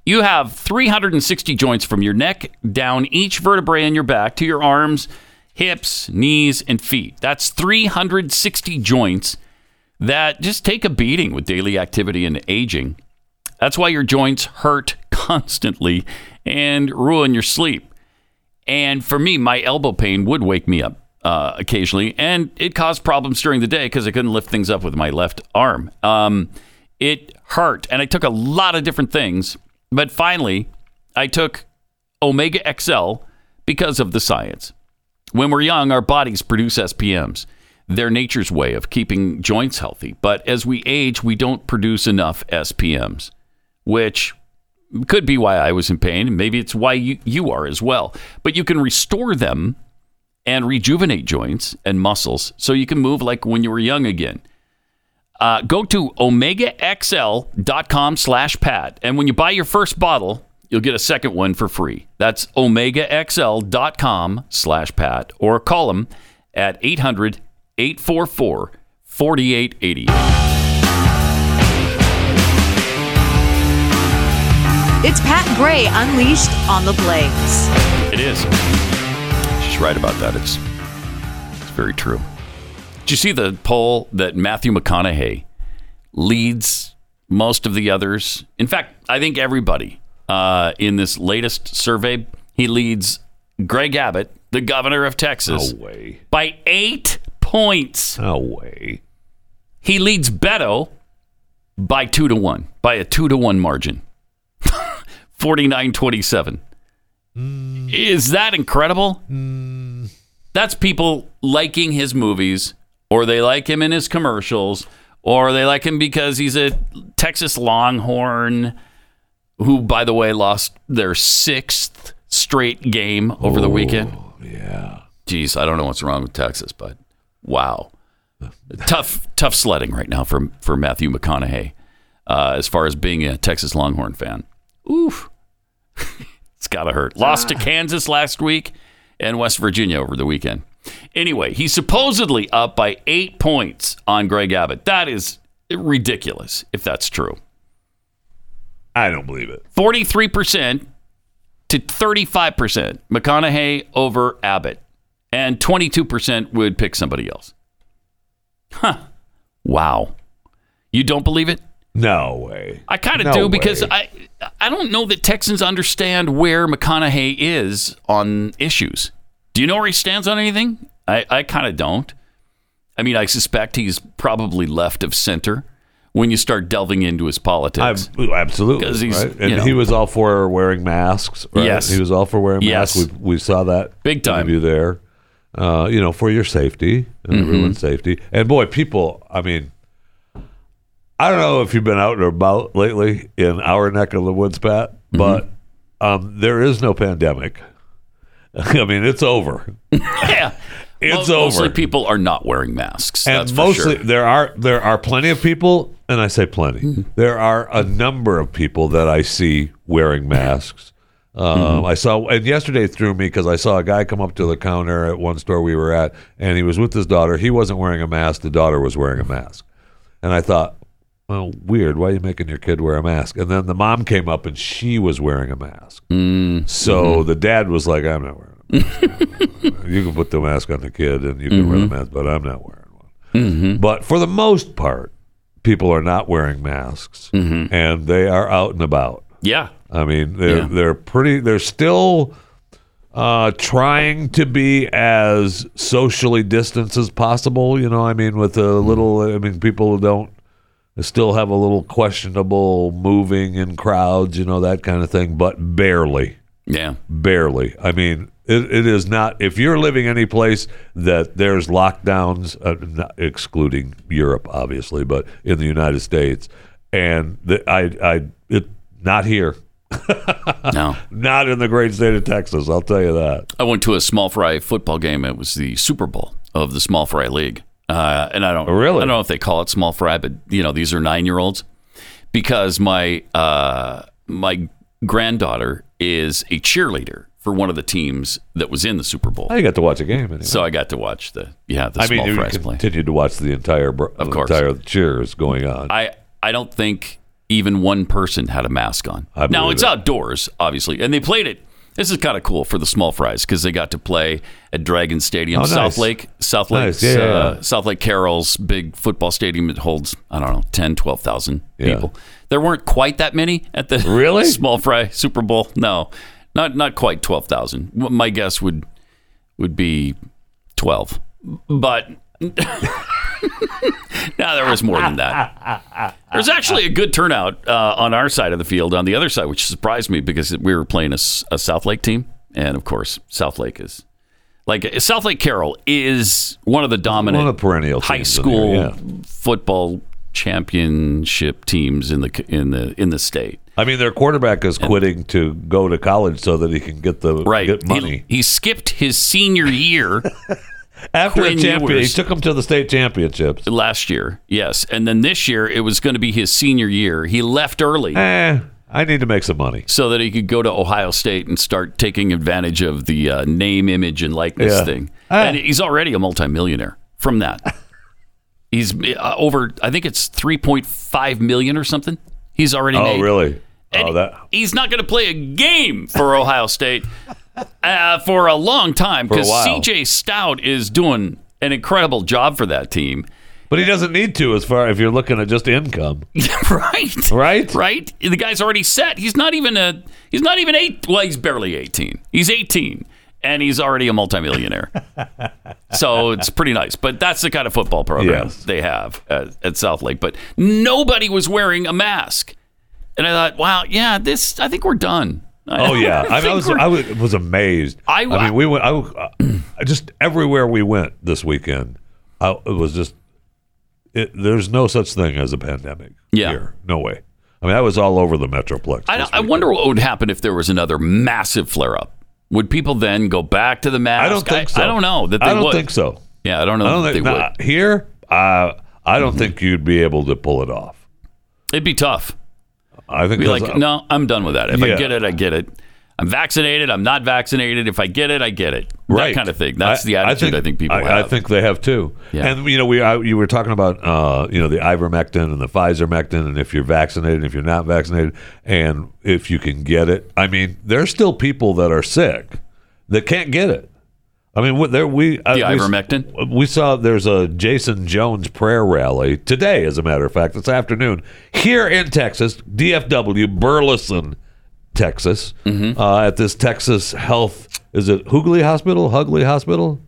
You have 360 joints from your neck down each vertebrae in your back to your arms, hips, knees, and feet. That's 360 joints that just take a beating with daily activity and aging. That's why your joints hurt <laughs> constantly and ruin your sleep. And for me, my elbow pain would wake me up uh, occasionally, and it caused problems during the day because I couldn't lift things up with my left arm. Um, it hurt, and I took a lot of different things, but finally, I took Omega XL because of the science. When we're young, our bodies produce SPMs. They're nature's way of keeping joints healthy. But as we age, we don't produce enough SPMs, which could be why I was in pain. Maybe it's why you, you are as well. But you can restore them and rejuvenate joints and muscles so you can move like when you were young again. Uh, go to omegaxl.com slash pat. And when you buy your first bottle, you'll get a second one for free. That's omegaxl.com slash pat. Or call them at 800 844 4880. It's Pat Gray Unleashed on the Blaze. It is. She's right about that. It's it's very true. Did you see the poll that Matthew McConaughey leads most of the others? In fact, I think everybody uh, in this latest survey, he leads Greg Abbott, the governor of Texas, No way. by eight points. No way. He leads Beto by two to one, by a two to one margin. <laughs> 49 27. Is that incredible? That's people liking his movies, or they like him in his commercials, or they like him because he's a Texas Longhorn who, by the way, lost their sixth straight game over the weekend. Yeah. Geez, I don't know what's wrong with Texas, but wow. tough, tough sledding right now for, for Matthew McConaughey uh, as far as being a Texas Longhorn fan. Oof. <laughs> it's got to hurt. Lost to Kansas last week and West Virginia over the weekend. Anyway, he's supposedly up by eight points on Greg Abbott. That is ridiculous if that's true. I don't believe it. 43% to 35%. McConaughey over Abbott. And 22% would pick somebody else. Huh. Wow. You don't believe it? No way. I kind of No do because. I I don't know that Texans understand where McConaughey is on issues. Do you know where he stands on anything? I, I kind of don't. I mean, I suspect he's probably left of center when you start delving into his politics. I, absolutely. he's, right? And you know- he was all for wearing masks. Right? Yes. He was all for wearing masks. Yes. We, we saw that Big time. you there. Uh, you know, for your safety and Mhm. everyone's safety. And boy, people, I mean, I don't know if you've been out and about lately in our neck of the woods, Pat, Mm-hmm. but um, there is no pandemic. <laughs> I mean, it's over. <laughs> yeah. It's Mo- Mostly over. people are not wearing masks. and that's for mostly sure. there are there are plenty of people and i say plenty Mm-hmm. there are a number of people that i see wearing masks <laughs> um, Mm-hmm. i saw and yesterday threw me because i saw a guy come up to the counter at one store we were at and he was with his daughter he wasn't wearing a mask the daughter was wearing a mask and i thought well weird why are you making your kid wear a mask and then the mom came up and she was wearing a mask Mm. so the dad was like i'm not wearing a mask <laughs> you can put the mask on the kid and you can wear the mask but i'm not wearing Mm-hmm. but for the most part, people are not wearing masks, and they are out and about. Yeah. I mean, they're Yeah. they're pretty. They're still uh, trying to be as socially distanced as possible. You know, I mean, with a little. I mean, people don't still have a little questionable moving in crowds. You know, that kind of thing, but barely. Yeah. Barely. I mean, it, it is not. If you're living any place that there's lockdowns, uh, excluding Europe, obviously, but in the United States, and the, I, I, it not here. <laughs> no, not in the great state of Texas. I'll tell you that. I went to a small fry football game. It was the Super Bowl of the small fry league. Uh, and I don't really, I don't know if they call it small fry, but you know, these are nine year olds because my, uh, my granddaughter is a cheerleader for one of the teams that was in the Super Bowl. I got to watch a game. Anyway. So I got to watch the, yeah, the I small mean, you fries play. continued to watch the entire, Of course. entire cheers going on. I, I don't think even one person had a mask on. Now it's it. outdoors, obviously, and they played it. This is kind of cool for the small fries because they got to play at Dragon Stadium, Oh, nice. South Lake, South Lake, Nice. Yeah, uh, yeah. South Lake Carroll's big football stadium. It holds I don't know 10, 12,000 Yeah. people. There weren't quite that many at the Really? <laughs> small fry Super Bowl. No, not not quite twelve thousand. My guess would would be twelve, but. <laughs> <laughs> no, there was more than that. There's actually a good turnout uh, on our side of the field. On the other side, which surprised me because we were playing a, South Lake team, and of course, South Lake is like South Lake Carroll is one of the dominant One of the perennial high school yeah. football championship teams in the in the in the state. I mean, their quarterback is quitting to go to college so that he can get the Right, get money. He, he skipped his senior year <laughs> After Quinn a champion, he took him to the state championships. last year. Yes, and then this year it was going to be his senior year. He left early. Eh, I need to make some money. so that he could go to Ohio State and start taking advantage of the uh, name, image, and likeness Yeah. thing. Ah. And he's already a multimillionaire from that. <laughs> he's uh, over, I think it's 3.5 million or something. He's already Oh, made. really? Oh, that He's not going to play a game for Ohio State uh, for a long time because. CJ Stroud is doing an incredible job for that team. But he doesn't need to, as far if you're looking at just income, <laughs> right? right? Right? The guy's already set. He's not even a. He's not even eight. Well, he's barely eighteen. He's eighteen, and he's already a multimillionaire. <laughs> so it's pretty nice. But that's the kind of football program Yes. they have at, at South Lake. But nobody was wearing a mask, and I thought, wow, yeah, this. I think we're done. Oh yeah, <laughs> I, mean, I was I was, was amazed. I- I mean, we went. I, uh, just everywhere we went this weekend, I, it was just. It, there's no such thing as a pandemic. Yeah. here. no way. I mean, I was all over the metroplex. I, I wonder what would happen if there was another massive flare up. Would people then go back to the mask? I don't think so. I, don't know that they I don't would. think so. Yeah, I don't know I don't that think they nah, would. here. Uh, I don't think you'd be able to pull it off. It'd be tough. I think be like, no, I'm done with that. If I get it, I get it. I'm vaccinated. I'm not vaccinated. If I get it, I get it. right That kind of thing. That's the attitude I think, people I, have. I think they have too. Yeah. And you know, we I, you were talking about uh, you know the ivermectin and the Pfizermectin, and if you're vaccinated, and if you're not vaccinated, and if you can get it. I mean, there's still people that are sick that can't get it. I mean, there we uh, The ivermectin? We saw there's a Jason Jones prayer rally today, as a matter of fact, this afternoon here in Texas, DFW, Burleson, Texas, Mm-hmm. uh, at this Texas Health. Is it Hoogley Hospital? Hugley Hospital?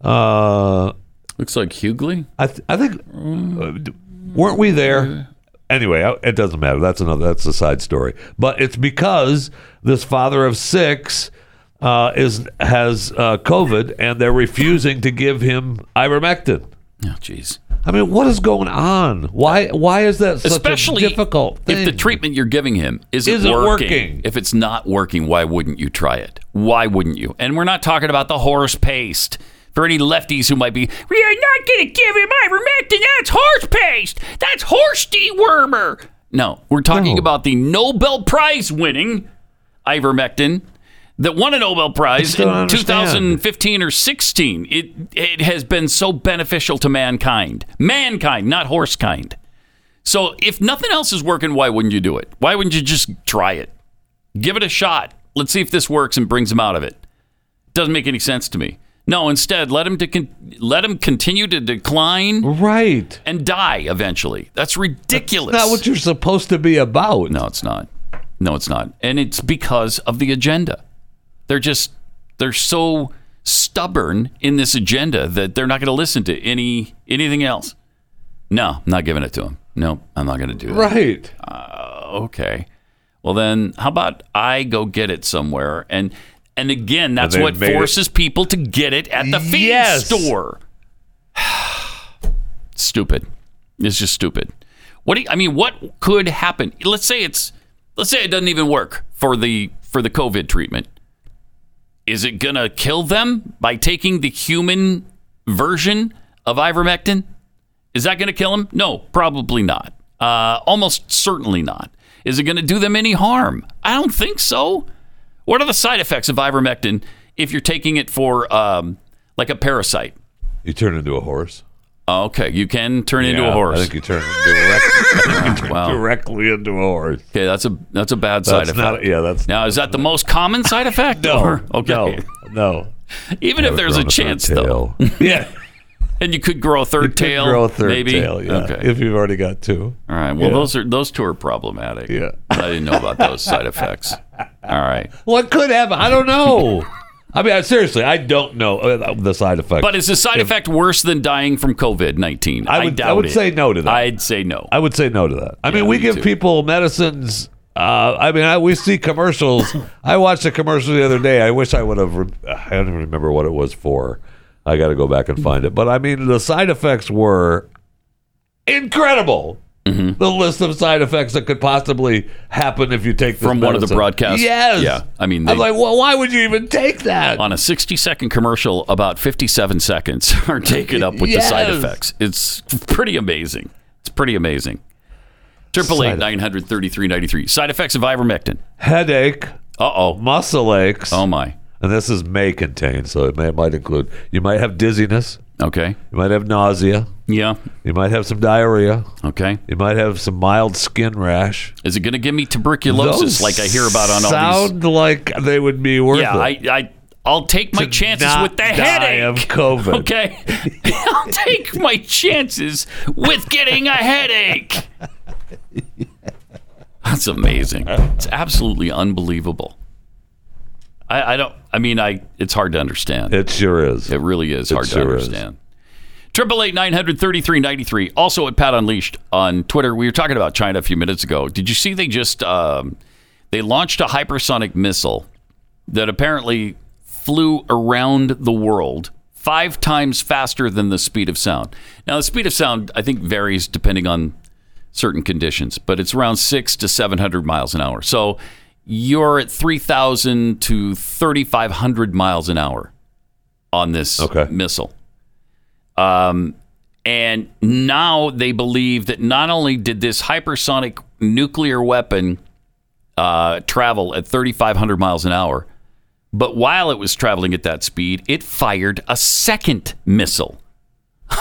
Uh, Looks like Hughley. I th- I think uh, weren't we there? Anyway, it doesn't matter. That's another. That's a side story. But it's because this father of six uh, is has uh, COVID, and they're refusing to give him ivermectin. Oh, jeez. I mean, what is going on? Why? Why is that such Especially a difficult thing? if the treatment you're giving him isn't, Isn't working. working. If it's not working, why wouldn't you try it? Why wouldn't you? And we're not talking about the horse paste. For any lefties who might be, we are not going to give him ivermectin. That's horse paste. That's horse dewormer. No, we're talking No. about the Nobel Prize winning ivermectin that won a Nobel Prize in understand. 2015 or 16. It it has been so beneficial to mankind. Mankind, not horse kind. So if nothing else is working, why wouldn't you do it? Why wouldn't you just try it? Give it a shot. Let's see if this works and brings him out of it. Doesn't make any sense to me. No, instead let him to con- let him continue to decline right and die eventually. That's ridiculous. not what you're supposed to be about. No, it's not. No, it's not. And it's because of the agenda. They're just they're so stubborn in this agenda that they're not going to listen to any anything else. No, I'm not giving it to them. No, I'm not going to do that. Right. Uh, okay. Well then, how about I go get it somewhere and and again, that's what made it- forces people to get it at the feed Yes. store. <sighs> stupid. It's just stupid. What do you, I mean? What could happen? Let's say it's let's say it doesn't even work for the for the COVID treatment. Is it gonna kill them by taking the human version of ivermectin? Is that gonna kill them? No, probably not. Uh, almost certainly not. Is it gonna do them any harm? I don't think so. What are the side effects of ivermectin if you're taking it for um, like a parasite? You turn into a horse. Oh, okay, you can turn into a horse. I think you turn directly, <laughs> Wow. directly into a horse. Okay, that's a that's a bad side That's effect. not. Yeah, that's now, is that the most common side effect? no. or- okay. No. No. Even if there's a chance, though. <laughs> yeah. And you could grow a third You could tail. grow a third maybe? tail. Yeah. Okay. If you've already got two. All right. Well, Yeah. those are those two are problematic. Yeah. I didn't know about those side effects. All right. What could happen? I don't know. <laughs> I mean, I- seriously, I don't know uh, the side effects. But is the side If- effect worse than dying from COVID nineteen? I would, doubt it. I would it. say no to that. I'd say no. I would say no to that. I Yeah, mean, we me give too. people medicines. Uh, I mean, I, we see commercials. <laughs> I watched a commercial the other day. I wish I would have. Re- I don't even remember what it was for. I got to go back and find it. But I mean, the side effects were incredible. Mm-hmm. The list of side effects that could possibly happen if you take this From one of the medicine. broadcasts? Yes. Yeah. I mean, I'm like, well, why would you even take that? On a 60 second commercial, about 57 seconds <laughs> are taken up with the side effects. It's pretty amazing. It's pretty amazing. Triple eight Side- nine hundred thirty three ninety three. Side effects of ivermectin. Headache, Uh oh. muscle aches. Oh my. And this is may contain, so it may, might include. You might have dizziness. Okay. You might have nausea. Yeah. You might have some diarrhea. Okay. You might have some mild skin rash. Is it going to give me tuberculosis Those like I hear about on all these? Sound like they would be worth Yeah, it. I, I, I'll take my chances with the headache. of COVID. Okay. <laughs> I'll take my chances with getting a headache. That's amazing. It's absolutely unbelievable. I, I don't. I mean, I. It's hard to understand. It sure is. It really is It hard to understand. is. Triple eight nine hundred thirty three ninety three. Also at Pat Unleashed on Twitter. We were talking about China a few minutes ago. Did you see they just um, they launched a hypersonic missile that apparently flew around the world five times faster than the speed of sound. Now the speed of sound I think varies depending on certain conditions, but it's around six to seven hundred miles an hour. So you're at three thousand to thirty five hundred miles an hour on this missile. Um, and now they believe that not only did this hypersonic nuclear weapon uh, travel at 3,500 miles an hour, but while it was traveling at that speed, it fired a second missile. <laughs>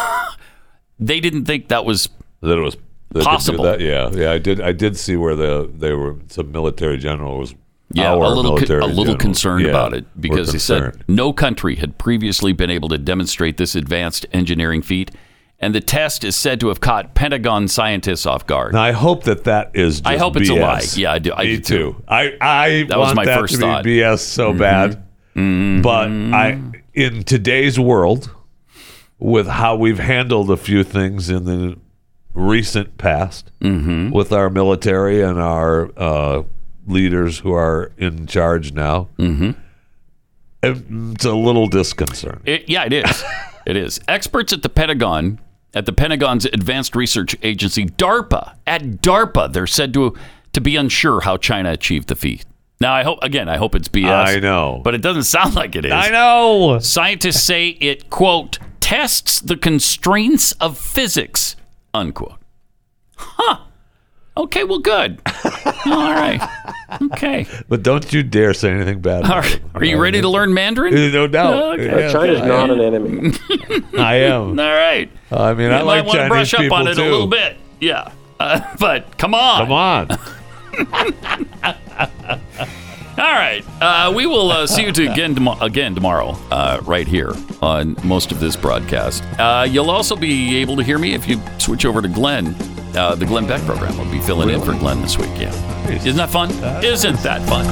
they didn't think that was that it was possible. that. Yeah, yeah. I did. I did see where the they were some military general was. Yeah, a little co- military a little general, concerned yeah, about it because he said no country had previously been able to demonstrate this advanced engineering feat, and the test is said to have caught Pentagon scientists off guard. Now I hope that that is. Just I hope it's a lie. Yeah, I do. I Me do too. too. I I That was my that first to thought. BS so Mhm. bad, but I in today's world, with how we've handled a few things in the recent past Mm-hmm. with our military and our uh, leaders who are in charge now, mm-hmm. it's a little disconcerting. It, yeah, it is. <laughs> it is. Experts at the Pentagon, at the Pentagon's Advanced Research Agency, DARPA, at DARPA, they're said to to be unsure how China achieved the feat. Now, I hope again, I hope it's BS. I know. but it doesn't sound like it is. I know. Scientists say it quote tests the constraints of physics unquote. Huh. Okay. Well, good. <laughs> All right. Okay. But don't you dare say anything bad. All about right. it. Are you ready to learn Mandarin? No doubt. Okay. Yeah, China's I not am. an enemy. <laughs> I am. All right. I mean, you I like might want to Chinese brush up people on it too. a little bit. Yeah. Uh, <laughs> but come on. Come on. <laughs> All right. Uh, we will uh, see you to again, tomo- again tomorrow, uh, right here on most of this broadcast. Uh, you'll also be able to hear me if you switch over to Glenn. Uh, the Glenn Beck program will be filling in for Glenn this week. Yeah. Isn't that fun? Isn't that fun?